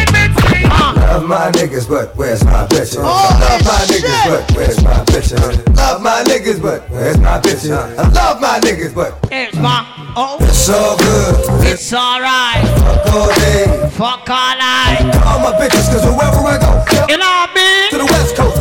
S1: Love my niggas, but where's my bitches? Oh, love my niggas, but where's my bitches? Love my niggas, but where's my bitches? I love my niggas, but
S2: it's my oh.
S1: It's all good.
S2: It's alright.
S1: Fuck all day.
S2: Fuck all night.
S1: All my bitches, cause wherever I go,
S2: you know what I mean?
S1: To the west coast,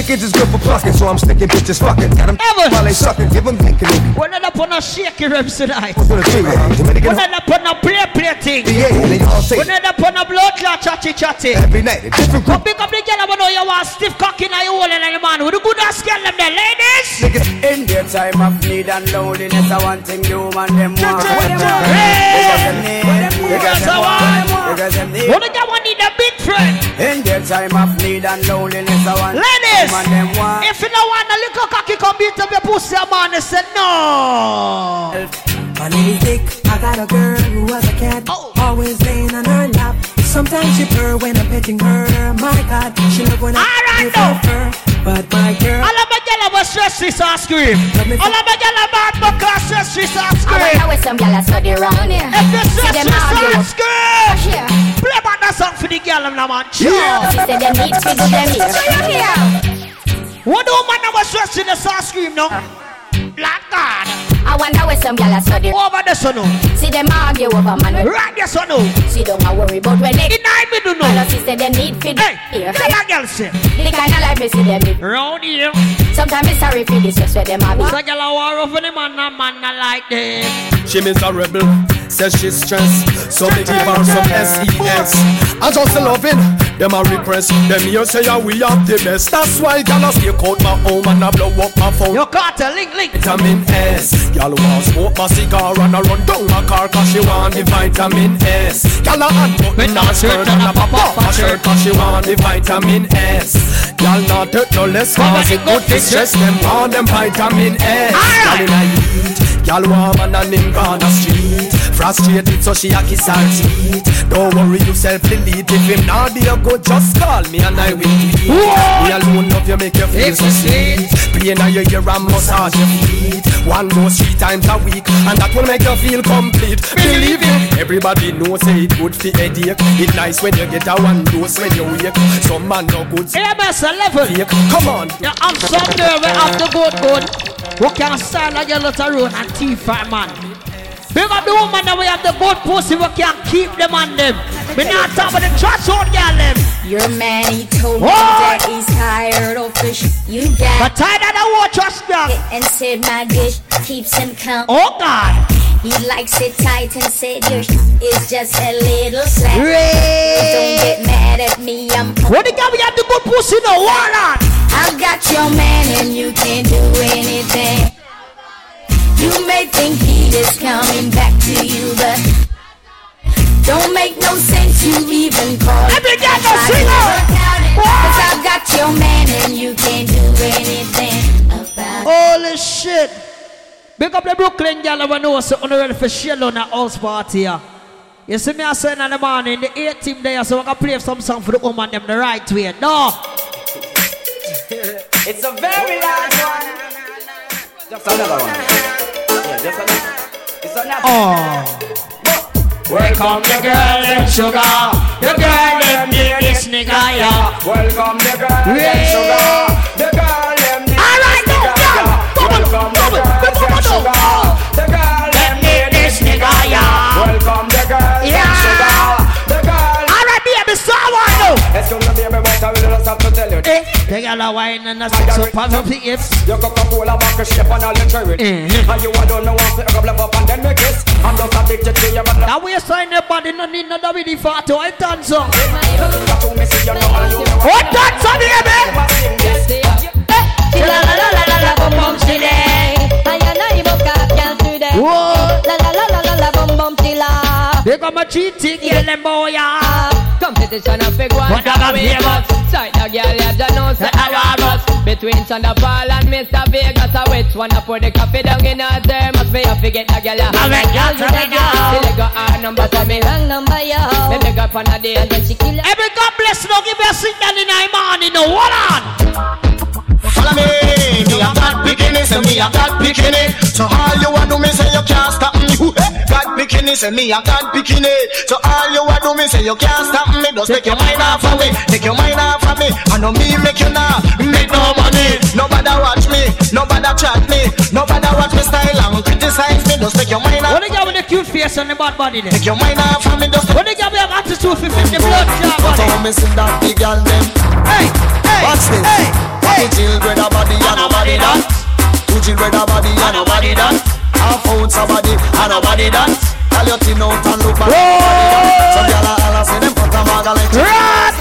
S1: Chickens is good for plucking, so I'm sticking bitches fucking. Got them
S2: Ever.
S1: while they sucking, give them thinking.
S2: We're not up on a shaky reps tonight.
S1: What's gonna do.
S2: We're not up on a play play thing.
S1: Yeah, they all say
S2: We're not up on a blood clot chatty chatty.
S1: every night, a different
S2: Come pick up the girl, I know you want stiff cock in your hole and the man. With the good ass girl, them there, ladies.
S4: In their time of need and loneliness, I want thing you and them want.
S2: Hey!
S4: Because them need, because them want, because them need.
S2: What the girl want need a big friend?
S4: In their time of need and loneliness, I want
S2: Ladies,
S4: them and them want.
S2: if you don't want a little cocky, come beat up your pussy, man. They said no.
S13: My name is Dick. I got a girl who was a cat, oh. always laying on her lap. Sometimes she purr when I'm petting her. My God, she love when I give her fur. But my girl,
S2: All of my girl have a stress this and scream. All of my girl have bad buck and stress this and
S9: I
S2: scream.
S9: wonder where some gyal a study round here.
S2: If you
S9: See
S2: stress
S9: them
S2: this scream.
S9: Here.
S2: Play back that song for the girl, them now, man.
S9: She say them need to do them here.
S2: What do man have a stress in the song scream now? Black God.
S9: I wonder where some gyal a study.
S2: Over the sun, oh.
S9: See them argue over man.
S2: Right, yes or no?
S9: See them not a worry about when they.
S2: In I me do know.
S9: I know she say them need fit
S2: Hey,
S9: here.
S2: tell that girl say.
S9: The kind of life we see them live.
S2: Round here.
S9: Sometimes it's sorry for this stress where them have.
S2: So girl a war over the man, a man not like them.
S23: She miserable, says she's stressed. So me give her some SES. I just loving them a repress. Them here say yeah, we have the best. That's why gyal a stay out my home and I blow up my phone.
S2: Your cartel link link.
S23: Vitamin S. Gyal want smoke my cigar and I run down my car cause she want the vitamin S. Gyal a unbutton her skirt and a pop off her shirt cause she want the vitamin S. Gyal not take no less cause it good to stress them on them vitamin S. Gyal in a heat. Gyal want man and him gone the street. Frustrated so she a kiss her teeth. Don't worry yourself delete if him not there good just call me and I will tweet. Me alone love you make you feel so sweet. Pain on your ear and massage your feet. One dose three times a week and that will make you feel complete. Believe it. Everybody knows say it good for headache. It nice when you get a one dose when you wake. Some man no good.
S2: AMS 11.
S23: Fake. Come on.
S2: Yeah, I'm some have the good good. Who can like your little road and T5 man. Big up the woman that we have the good pussy we can keep them on them. We not talk about the trash out girl them.
S9: Your man, he told me that he's tired of fish. You got
S2: But tired of the war trash girl.
S9: and said my dish keeps him calm.
S2: Oh God.
S9: He likes it tight and said your is just a little slack. Don't get mad at me, I'm
S2: What the girl we have the good pussy now? What on?
S9: I've got your man and you can't do anything. You may think he is coming back to you, but don't make no sense you even call.
S2: Every girl
S9: I
S2: go
S9: tried
S2: sing
S9: to
S2: out.
S9: work out it, Cause ah! I've got your man and you can't do anything about it.
S2: Holy shit. Big up the Brooklyn girl I know so on ready for shell on a house party here. You see me I say in the morning, the 8 team there, so I can play some song for the woman them the right way. No.
S4: It's a very large one. Just another one. Yeah, just another. It's another.
S2: Oh.
S4: Welcome the girl them sugar. The girl need this nigga yeah. Welcome the girl them sugar. The girl them need
S2: Alright,
S4: this nigga yeah. Welcome the girl them sugar. The girl need this nigga yeah. Welcome the girl
S2: Yeah.
S4: sugar. The girl.
S2: Alright, baby, so now.
S4: Excuse me, baby, but I will just have to tell you.
S2: Eh, the girl a wine and a six up on her hips.
S4: Your Coca-Cola back a shape and all your cherry.
S2: Mhm.
S4: And you a don't know what to go up and then make kiss. I'm just addicted to you, but
S2: That way sign your body, no need no WD for to I done so.
S4: to me see you know how you
S2: What done so, baby?
S9: La la la la la la bum bum today. I and I both got girl today.
S2: Whoa.
S9: Tilla.
S2: They got my cheating, yeah, them boy, yeah.
S24: Competition of big one.
S2: What I got here, but-
S24: Sight the girl, you don't know, say
S2: I want
S24: us. Between Thunder Paul and Mr. Vegas, I which one I put the coffee down in her there. Must be a forget the girl.
S2: I bet you
S24: Girl,
S2: tell me now.
S24: The leg go hard Wrong number to me, wrong number, yo. Me beg her on a day and then she kill it.
S2: Every God bless, no give me a signal in the morning, no, hold on.
S1: Follow me, me a God bikini, say me a God bikini. So all you want do me say you can't stop me. God bikini, say me a God bikini. So all you want do me say you can't stop me. Just take your mind off of me, take your mind off of me. I know me make you now make no money. Nobody watch me, nobody chat me, nobody watch me style and criticize me. Just take your mind off.
S2: What the girl with the cute face and the bad body there?
S1: Take your mind off of me. Just
S2: What the girl with the attitude for 50 blood clot
S1: But
S2: body?
S1: how me see that big girl them?
S2: Hey, hey,
S1: Watch this.
S2: hey,
S1: Two children a body and nobody that. Two children a body and nobody that. Half ounce a body and nobody that. Tell your tin out and look back. Some gyal a holla say them put a maga like chicken.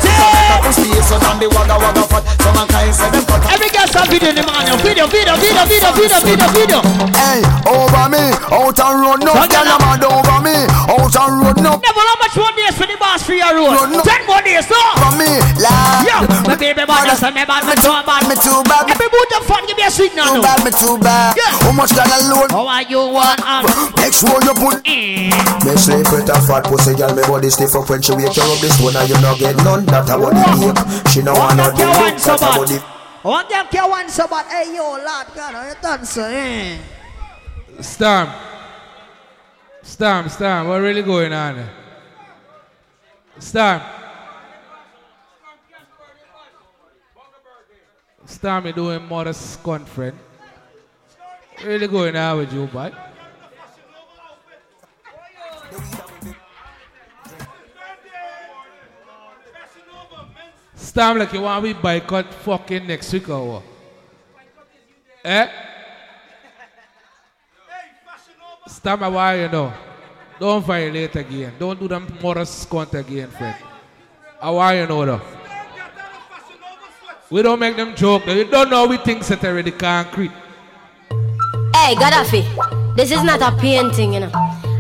S1: Some make a pussy so than the wagga wagga fat. Some a kind say them put a.
S2: Every girl some video in the morning. Video, video, video, video, video, video, video.
S1: Hey, over me, out and run no.
S2: So gyal
S1: Gyal a mad over me, out and run no.
S2: Never how much one days for the boss for your road?
S1: Run no.
S2: Ten more days, no?
S1: From me, la.
S2: Yo, my baby bad, I say me bad, me too bad.
S1: Me too bad,
S2: Every boot of fun, give me a signal.
S1: too bad, me too bad. How much gyal alone?
S2: How are you one on?
S1: Make sure you put mm. Me sleep with a fat pussy girl, me body stiff up when she wake you up this one and you not get none. That a body ache. She no wanna do
S2: care
S1: look.
S2: one so
S1: That a
S2: bad.
S1: body.
S2: One girl care one so bad. Hey yo, lad, God, how you done so? Eh?
S25: Storm. Storm, Storm, what really going on? there? Storm. Storm, you doing mother's friend. Really going on with you, boy? Storm like you want me boycott fucking next week or what? Eh? Storm, why you know? Don't violate again. Don't do them moral scunt again, friend. How are you know though? We don't make them joke. though. You don't know we think set already concrete.
S9: Hey, Gaddafi, this is not a painting, you know.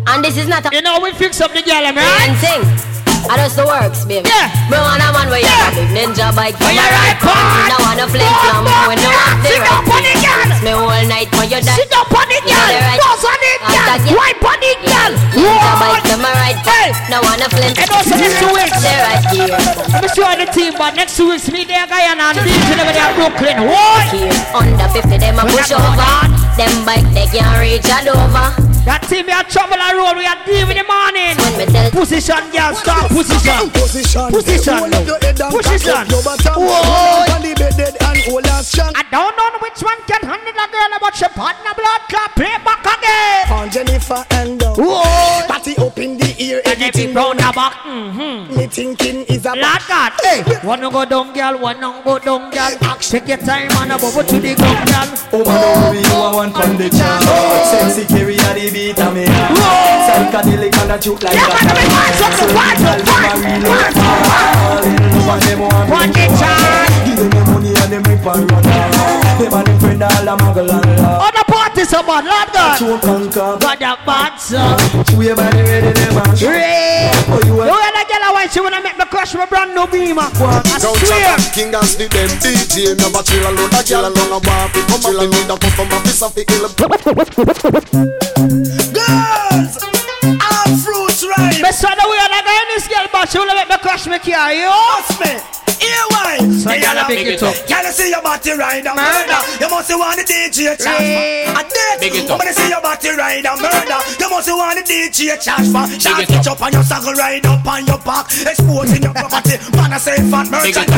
S9: And this is not a.
S2: You know, we fix up the girl, man.
S9: Painting. Ah, I just the works, baby.
S2: Yeah.
S9: Me want a man where you have a big ninja bike.
S2: Where you right, boy?
S9: No want a flim flam when no want the
S2: Sit up on it, girl.
S9: Me all night for your dad.
S2: Sit up on it, girl.
S9: the
S2: on it, girl. Wipe on it, girl.
S9: Ninja bike to my right.
S2: Hey.
S9: No want a flim.
S2: And also next two weeks.
S9: The right gear.
S2: Let me show you the team, but next two weeks, me there, Guyana, and DJ over there, Brooklyn. What?
S9: Here, under 50, them a push over. Them bike, they can't reach all over.
S2: That team, we are trouble and roll, we are deal in the morning.
S9: When me tell
S2: Position, girl, start position.
S1: Position.
S2: Position.
S1: Hold up your head and
S2: Position.
S1: cock up your bottom.
S2: Whoa.
S1: On the bed dead and hold on.
S2: I don't know which one can handle a girl, but she partner blood clot, play back again.
S1: On Jennifer and down.
S2: Whoa.
S1: Party up in the ear, everything
S2: round
S1: down.
S2: the back, mm-hmm.
S1: Me thinking is a
S2: Lord God, hey, one go down, girl, one go down, girl. Take your time and a bubble to the ground, girl.
S4: Oh, man, oh, you a one from the jam. Sexy carry a the beat of me. Psychedelic and a juke like
S2: Yeah, man, let me watch up the watch up, watch, watch. One the time.
S4: Give them the money and them rip and run. Them and them friend all a muggle and laugh.
S2: On the party, someone, Lord God.
S4: Choke and cock.
S2: Got that bad, son.
S4: Swear by the ready them and shoot.
S2: Ray.
S4: Oh, you
S2: You
S4: a
S2: hear that girl, why she wanna make me crush my brand new beamer? I
S1: Down
S2: swear.
S1: Japan, King and the them DJ Never chill alone, a chill alone, a bar fi come Chill alone, a customer fi some fi ill Girls, all fruits right
S2: Me son, we are not going this girl, but she wanna make me crush me car, yo.
S1: Trust me, here why
S2: So y'all
S1: a
S2: big it up.
S1: Can you see your body ride and
S2: Murder.
S1: murder? You must want the DJ charge
S2: Hey.
S1: for A date
S2: Big it up.
S1: When you see your body ride and murder You must want the DJ charge for Shot
S2: it
S1: it up on your saddle, ride up on your back Exposing your property Man, I say fat merchant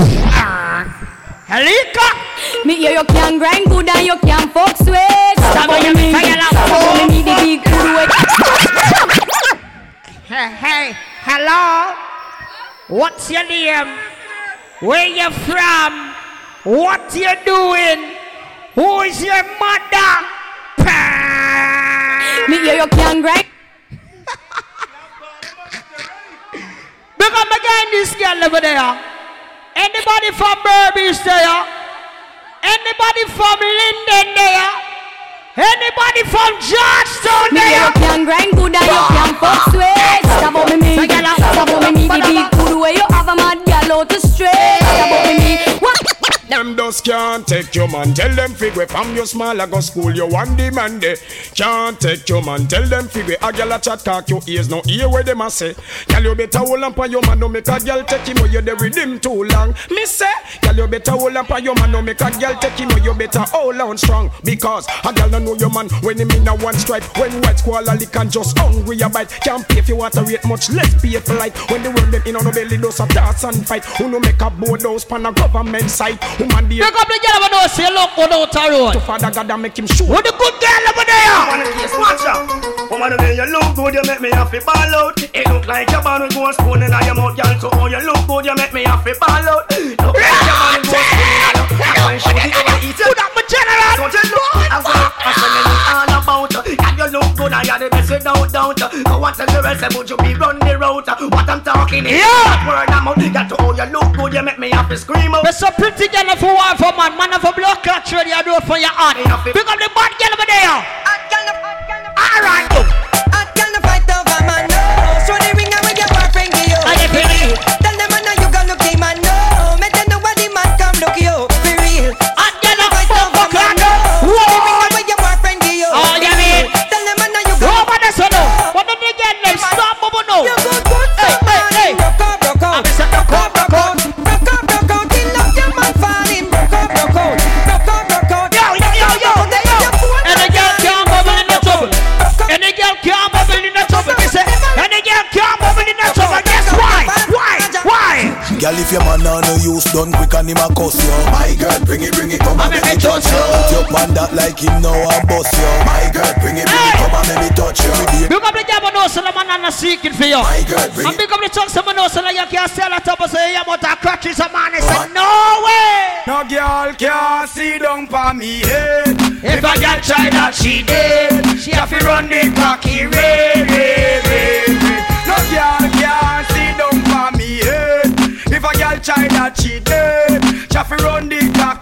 S2: Halika.
S9: Me hear you can grind good and you can fuck sweet.
S2: Stop
S9: what
S2: your
S9: you mean?
S2: fire now.
S9: Stop me need the big food.
S2: Hey, hey, hello. What's your name? Where you from? What you doing? Who is your mother?
S9: Me hear you can grind.
S2: Because I'm again this girl over there. Anybody from Berbice there? Anybody from Linden there? Anybody from Georgetown
S9: Me
S2: there?
S9: you can grind good and you can fuck sweet. Stop what me mean? Stop what me need the big food where you have a mad
S1: Them
S4: just can't take your man. Tell them figure from your small I go school you one demand. Can't take your man. Tell them figure a girl a chat talk your ears no hear where them a say. Girl you better hold on for your man no make a girl take him or you there with him too long. Me say, girl you better hold on for your man no make a girl take him or you better hold on strong because a girl no know your man when him in a one stripe. When white squall a lick and just hungry a bite. Can't pay if you water rate much less pay for light. When the world them in on no belly does a dance and fight. Who no make a board house pan a government site. Who man
S2: Pick up the girl over there, say look go down the road.
S4: To father God and make him shoot.
S2: What the good girl over there?
S26: Woman, yes, watch out. Woman, when you look good, you make me have to ball out. It look like your man with go spoon in your mouth, girl. So how you look good, you make me have to ball out. Look like your man with go spoon in your mouth. You want shoot it over eat it. The best without doubt. Go want to the rest, would you be run the route? What I'm talking is
S2: Yeah.
S26: that word I'm out. Got to how you look good, you make me have to scream out.
S2: There's a pretty girl if you want for man, man for blood clot ready, I do it for your heart. Pick up the bad girl over there. I can't. I can't.
S24: Alright, if your man on no use done quick and him a cuss you My girl, bring it, bring it, come and make me touch you Put your man that like him now and bust you My girl, bring it, bring it, come and make me touch you
S2: Big up the job no so the man and seeking for you. And big up the tongue some no so that you can't sell a top and say you want a crutches a man. He said no way.
S9: No girl can see down for me head.
S2: If a girl try that she dead, she have to run the cocky red, red, red, red.
S9: No girl can If a girl try that she dead, to run the cocky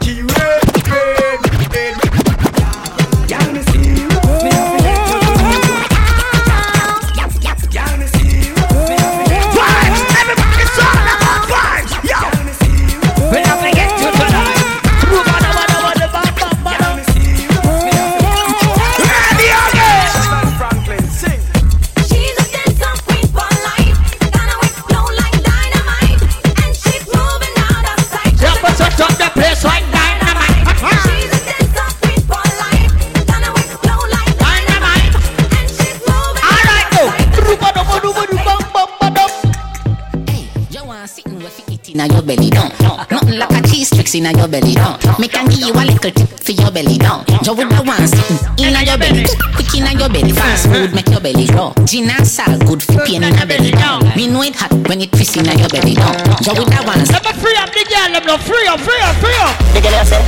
S27: inna your belly down. Me can give you a little tip for your belly down. You would not want sitting inna your belly, quick inna your belly, fast food make your belly grow. Gin and salt good for pain inna belly down. Me know it hot when it twist inna your belly down. You would not want
S2: Let me free up the girl, let me free up, free up, free up.
S24: The girl say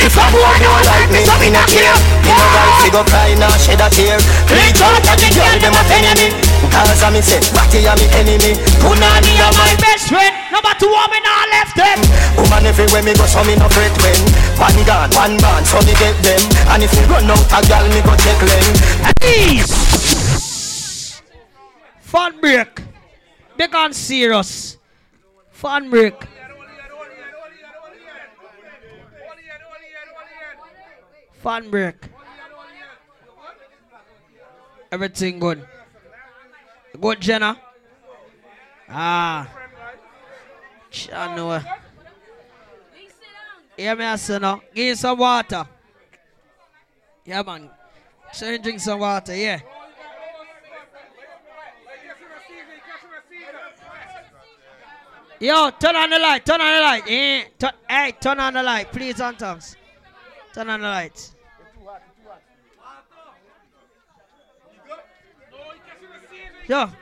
S2: If a boy don't like me, so me not care.
S24: Me no right fi go cry nor shed a tear Reach out to the girl dem a enemy Cause me say Batty a me enemy Punani a my
S2: best friend, number two woman I left them.
S24: Woman everywhere me go so me no fret when One gun, one band so me get them And if you run out a girl me go check them
S2: Please. Fun break. Big on serious. Fun break. Fun break. Everything good. Good, Jenna. Ah. Chanua. Hear me, I say now. Give some water. Yeah, man. So you drink some water, yeah. Yo, turn on the light, turn on the light. Eh, turn, hey, turn on the light, please, thanks. Turn on the light.
S24: A